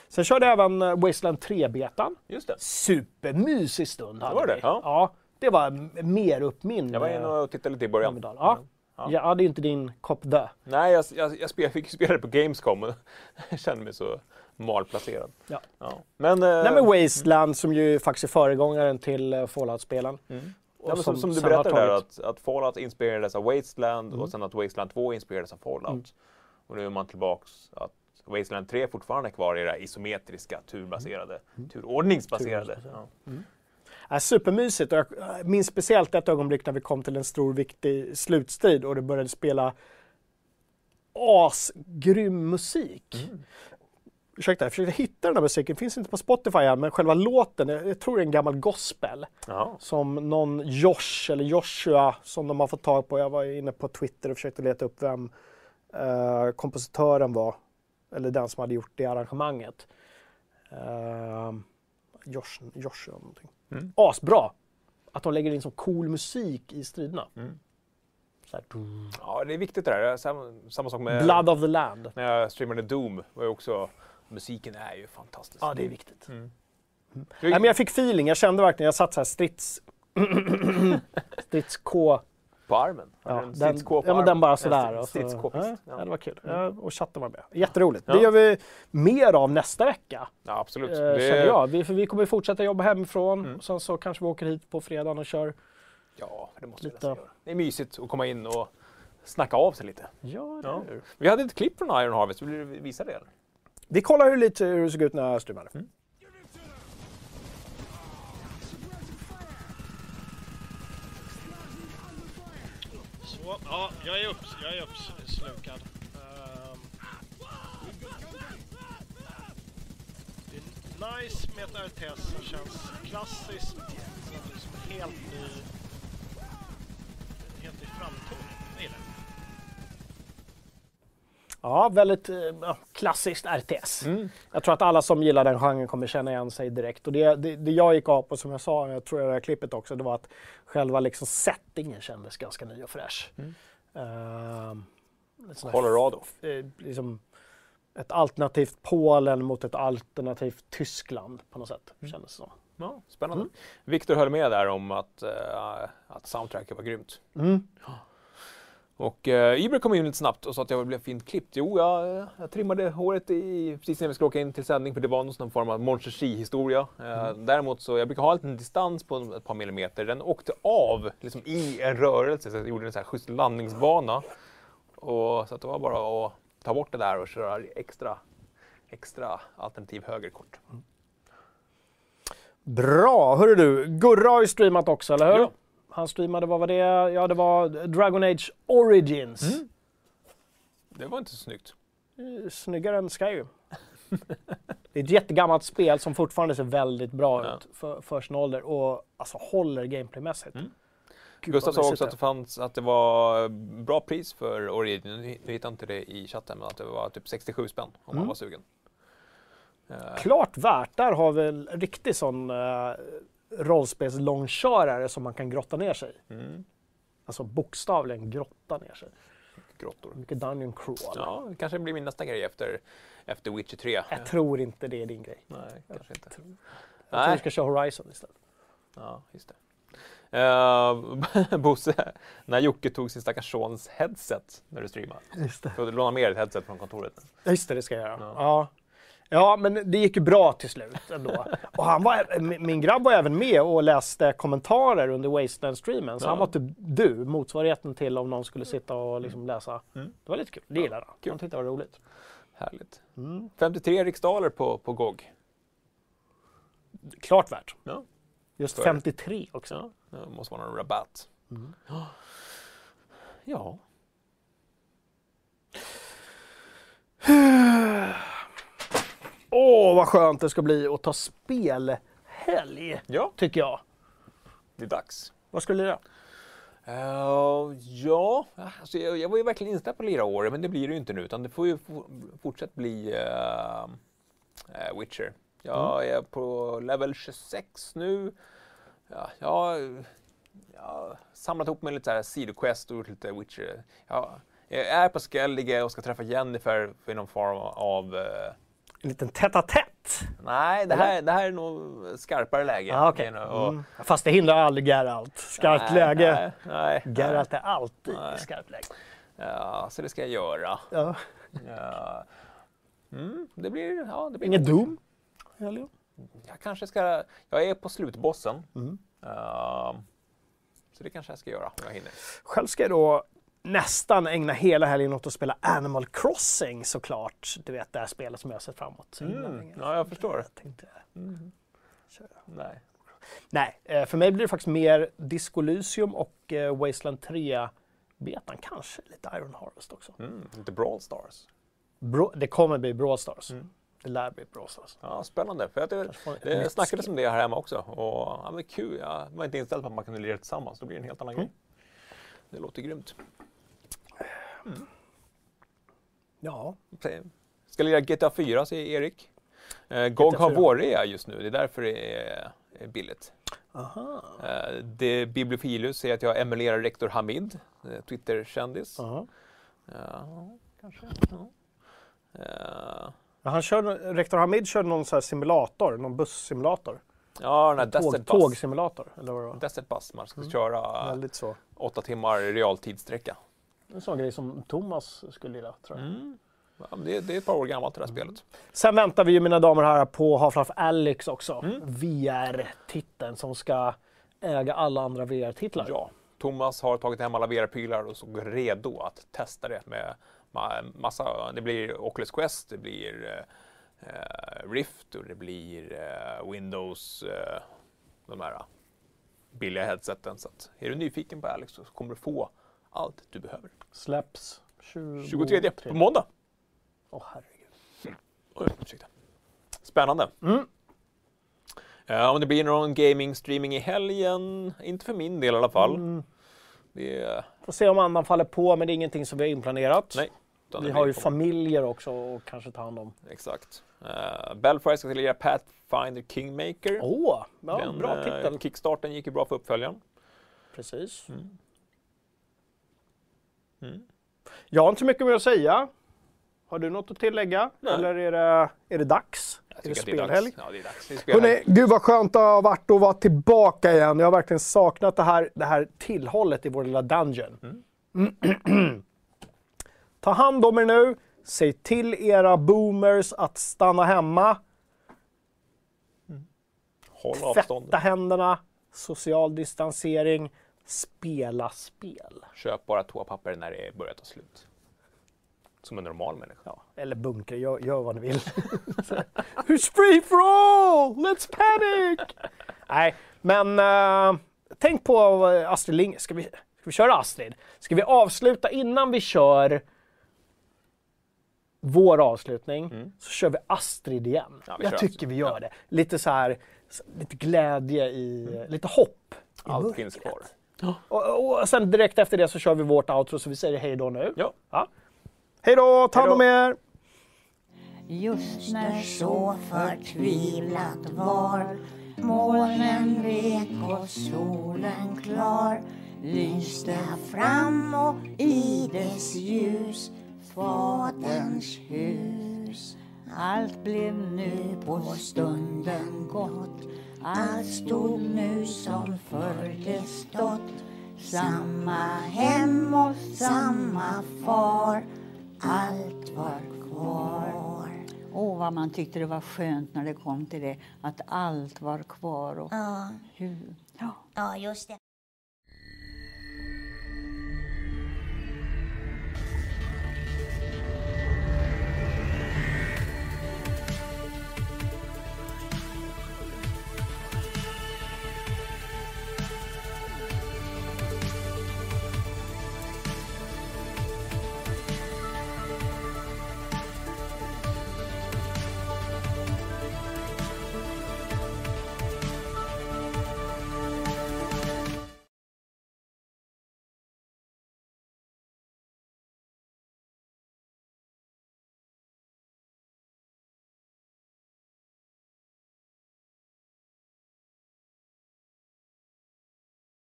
Sen körde jag även eh, Wasteland 3-betan. Just det. Supermysig stund hade var det? vi. Ja. ja, det var mer upp min... Jag var eh, inne och tittade lite i början. Ja. Ja. Ja. det är inte din kopp dö. Nej, jag, jag, jag, spel, jag fick spela det på Gamescom och kände mig så malplacerad. Ja. Men, eh, Nej men Wasteland som ju faktiskt är föregångaren till uh, Fallout-spelen. mm. Ja, men som, som du berättade där, att, att Fallout inspirerades av Wasteland Mm. och sen att Wasteland 2 inspirerades av Fallout. Mm. Och nu är man tillbaks att Wasteland 3 fortfarande kvar i det här isometriska, turbaserade, turordningsbaserade. Mm. Turordningsbaserade. Ja. Är supermysigt och jag minns speciellt ett ögonblick när vi kom till en stor viktig slutstrid och det började spela asgrym musik. Mm. Ursäkta, jag försökte hitta den här musiken, finns inte på Spotify än, men själva låten, jag, tror det är en gammal gospel. Ja. Som någon Josh eller Joshua som de har fått tag på. Jag var inne på Twitter och försökte leta upp vem eh, kompositören var. Eller den som hade gjort det arrangemanget. Uh, Josh, Joshua någonting. Mm. Asbra! Att de lägger in så cool musik i striderna. Mm. Ja, det är viktigt det där. Samma, samma sak med Blood of the land. när jag streamade Doom. Var ju också, musiken är ju fantastisk. Ja, det är viktigt. Mm. Nej, men jag fick feeling, jag kände verkligen, jag satt så här strids... strids-K. På armen? Ja, en den, på ja, men den bara sådär. och så- ja, Ja. det var kul. Ja, och chatten var med. Jätteroligt. Ja. Det gör vi mer av nästa vecka, Ja, absolut. eh, Det- känner jag. Vi, för vi kommer fortsätta jobba hemifrån. Mm. Och sen så kanske vi åker hit på fredagen och kör. Ja, det måste vi Lite. nästan göra. Det är mysigt att komma in och snacka av sig lite. Ja, Ja. Vi hade ett klipp från Iron Harvest, vill du visa det? Eller? Vi kollar hur, lite, hur det såg ut när jag streamade. Mm. Så, ja, jag är, upp, jag är uppslukad. Ehm. Det är nice med ett RTS som känns klassiskt, som liksom helt ny, helt ny framtoning. Jag gillar det. Ja, väldigt eh, ja, klassiskt RTS. Mm. Jag tror att alla som gillar den genren kommer känna igen sig direkt. Och det, det, det jag gick av på, som jag sa, jag tror jag det här klippet också, det var att själva liksom settingen kändes ganska ny och fräsch. Mm. Här Colorado. eh, liksom ett alternativt Polen mot ett alternativt Tyskland på något sätt, Mm. kändes det som. Ja, spännande. Mm. Viktor höll med där om att, eh, att soundtracket var grymt. Mm. Och uh, Iber kom in lite snabbt och sa att jag blev fint klippt. Jo, jag, jag trimmade håret i, precis när vi skulle åka in till sändning för det var någon form av Mon historia Eh, Däremot så, jag brukar ha en liten distans på ett par millimeter. Den åkte av liksom i en rörelse så jag gjorde en så här schysst landningsbana. Och, så att det var bara att ta bort det där och köra extra, extra alternativ högerkort. Bra! Hörru du, Gurra har ju streamat också, eller hur? Ja. Han streamade, vad var det? Ja, det var Dragon Age Origins. Mm. Det var inte så snyggt. Eh, Snyggare än Skyrim. det är ett jättegammalt spel som fortfarande ser väldigt bra Ja. ut för, för sin ålder och alltså håller gameplaymässigt. Mm. Gud, Gustav sa också att det fanns att det var bra pris för Origin. Nu hittade inte det i chatten, men att det var typ 67 spänn om man Mm. var sugen. Eh, Klart värt. Där har vi en riktig sån uh, rollspelslångkörare som man kan grotta ner sig. Mm. Alltså bokstavligen grotta ner sig. Grottor. Mycket Dungeon Crawl. Ja, det kanske blir min nästa grej efter, efter Witcher 3. Jag tror inte det är din grej. Nej, kanske inte. Jag tror Nej. du ska köra Horizon istället. Ja, just det. Uh, Bosse, när Jocke tog sin stackars sons headset när du streamade. Just det. Får du låna med ett headset från kontoret? Just det, det ska jag göra. Ja. Ja. Ja, men det gick ju bra till slut ändå. Och han var, min grabb var även med och läste kommentarer under Wasteland-streamen. Så Ja. han var typ du, motsvarigheten till om någon skulle sitta och liksom läsa. Mm. Det var lite kul. Det gillade han. kul. Han tyckte det var roligt. Härligt. Mm. 53 riksdaler på, på GOG. Klart värt. Ja. Just Så är det. 53 också. Ja, det måste vara någon rabatt. Mm. Ja. Åh, vad skönt det ska bli att ta spelhelg, Ja, tycker jag. det är dags. Vad skulle du göra? Uh, ja, alltså jag, jag var ju verkligen inställd på att lira år, men det blir det ju inte nu, utan det får ju f- fortsätta bli eh, Witcher. Jag är på level 26 nu. Ja, jag, jag har samlat ihop mig lite så här sidoquest och gjort lite Witcher. Ja, jag är på Skellige och ska träffa Jennifer för någon form av... eh, En liten tätt-a-tätt? nej, det här, det här är nog skarpare läge. Ah, nog- och- mm. Fast det hindrar aldrig Geralt. Skarpt Nej, läge. Nej, nej. Geralt är alltid i skarpt läge. Ja, så det ska jag göra. Ja. Ja. Mm, det blir... Ja, det blir Inget? Helio? Jag kanske ska... Jag är på slutbossen. Mm. Ehm, så det kanske jag ska göra om jag hinner. Själv ska jag då nästan ägna hela helgen åt att spela Animal Crossing såklart. Du vet det här spelet som jag har sett framåt. så himla Mm, ja, jag förstår. Jag tänkte, köra. Nej. Nej, eh, för mig blir det faktiskt mer Disco Elysium och eh, Wasteland 3-betan. Kanske lite Iron Harvest också. Mm, lite Brawl Stars. Bro- det kommer bli Brawl Stars. Mm. Det lär bli Brawl Stars. Ja, spännande. För att det, nytt snackades om det här hemma också. Och ja, men kul. Jag var inte inställd på att man kunde lira tillsammans. Då blir det en helt annan Mm. grej. Det låter grymt. Ja, Ska lira GTA 4 säger Erik. Eh, GOG har 4. vårrea just nu. Det är därför det är, billigt. aha. Eh, det Bibliofilus säger att jag emulerar rektor Hamid, eh, Twitter-kändis. aha. Ja, kanske. Ja. Eh, han kör, rektor Hamid körde någon så här simulator, någon bussimulator. Ja, den här Tåg, Desert Bus. tågsimulator, eller vad det var. Desert Bus. Man ska Mm. köra Väldigt så. åtta timmar realtidssträcka. En sån grej som Thomas skulle gilla, tror jag. Mm. Ja, det, det är ett par år gammalt det här spelet. Sen väntar vi ju mina damer och herrar på Half-Life Alyx också. Mm. VR-titeln som ska äga alla andra VR-titlar. Ja, Thomas har tagit hem alla VR-prylar och såg redo att testa det med ma- massa, det blir Oculus Quest, det blir eh, Rift och det blir eh, Windows, eh, de här billiga headseten. Så att är du nyfiken på Alex så kommer du få allt du behöver. Släpps 20... 23 på måndag. Åh herregud. Oj, ursäkta. Spännande. Mm. Ja, om det blir någon gaming-streaming i helgen, inte för min del i alla fall. Mm. Det Får se om andan faller på, men det är ingenting som vi har inplanerat. nej. Vi har ju familjer också att kanske ta hand om. Exakt. Uh, Belfry ska lira Pathfinder Kingmaker. Åh, ja, Den, bra eh, titel. Kickstarten gick ju bra för uppföljaren. Precis. Mm. Mm. Jag har inte så mycket mer att säga. Har du något att tillägga? Nej. Eller är det, är det dags? Är det spelhelg? Ja, det är dags. Det är spelhelg. Hörrni, gud vad skönt det har varit att vara tillbaka igen. Jag har verkligen saknat det här, det här tillhållet i vår lilla dungeon. Ta hand om er nu. Säg till era boomers att stanna hemma. Håll Tvätta avstånd. händerna. Social distansering. Spela spel. Köp bara toapapper när det börjar ta slut. Som en normal människa. Ja, eller bunkra, gör, gör vad ni vill. Who's free for all? Let's panic! Nej, men eh, tänk på eh, Astrid Lindgren. Ska vi, ska vi köra Astrid? Ska vi avsluta innan vi kör vår avslutning? Så kör vi Astrid igen. Mm. Ja, vi Jag tycker Astrid. vi gör Ja. det. Lite så här, lite glädje i, lite hopp i Allt mörkret. finns kvar. Och, och sen direkt efter det så kör vi vårt outro så vi säger hej då nu. Ja. Hej då, ta hand om er! Just när så förtvivlat var Molnen vek och solen klar Lyste fram och i dess ljus Faderns hus Allt blev nu på stunden gott Allt stod nu som förr det stått Samma hem och samma far Allt var kvar Åh, vad man tyckte det var skönt när det kom till det, att allt var kvar. Och Ja, hur, ja. ja just det.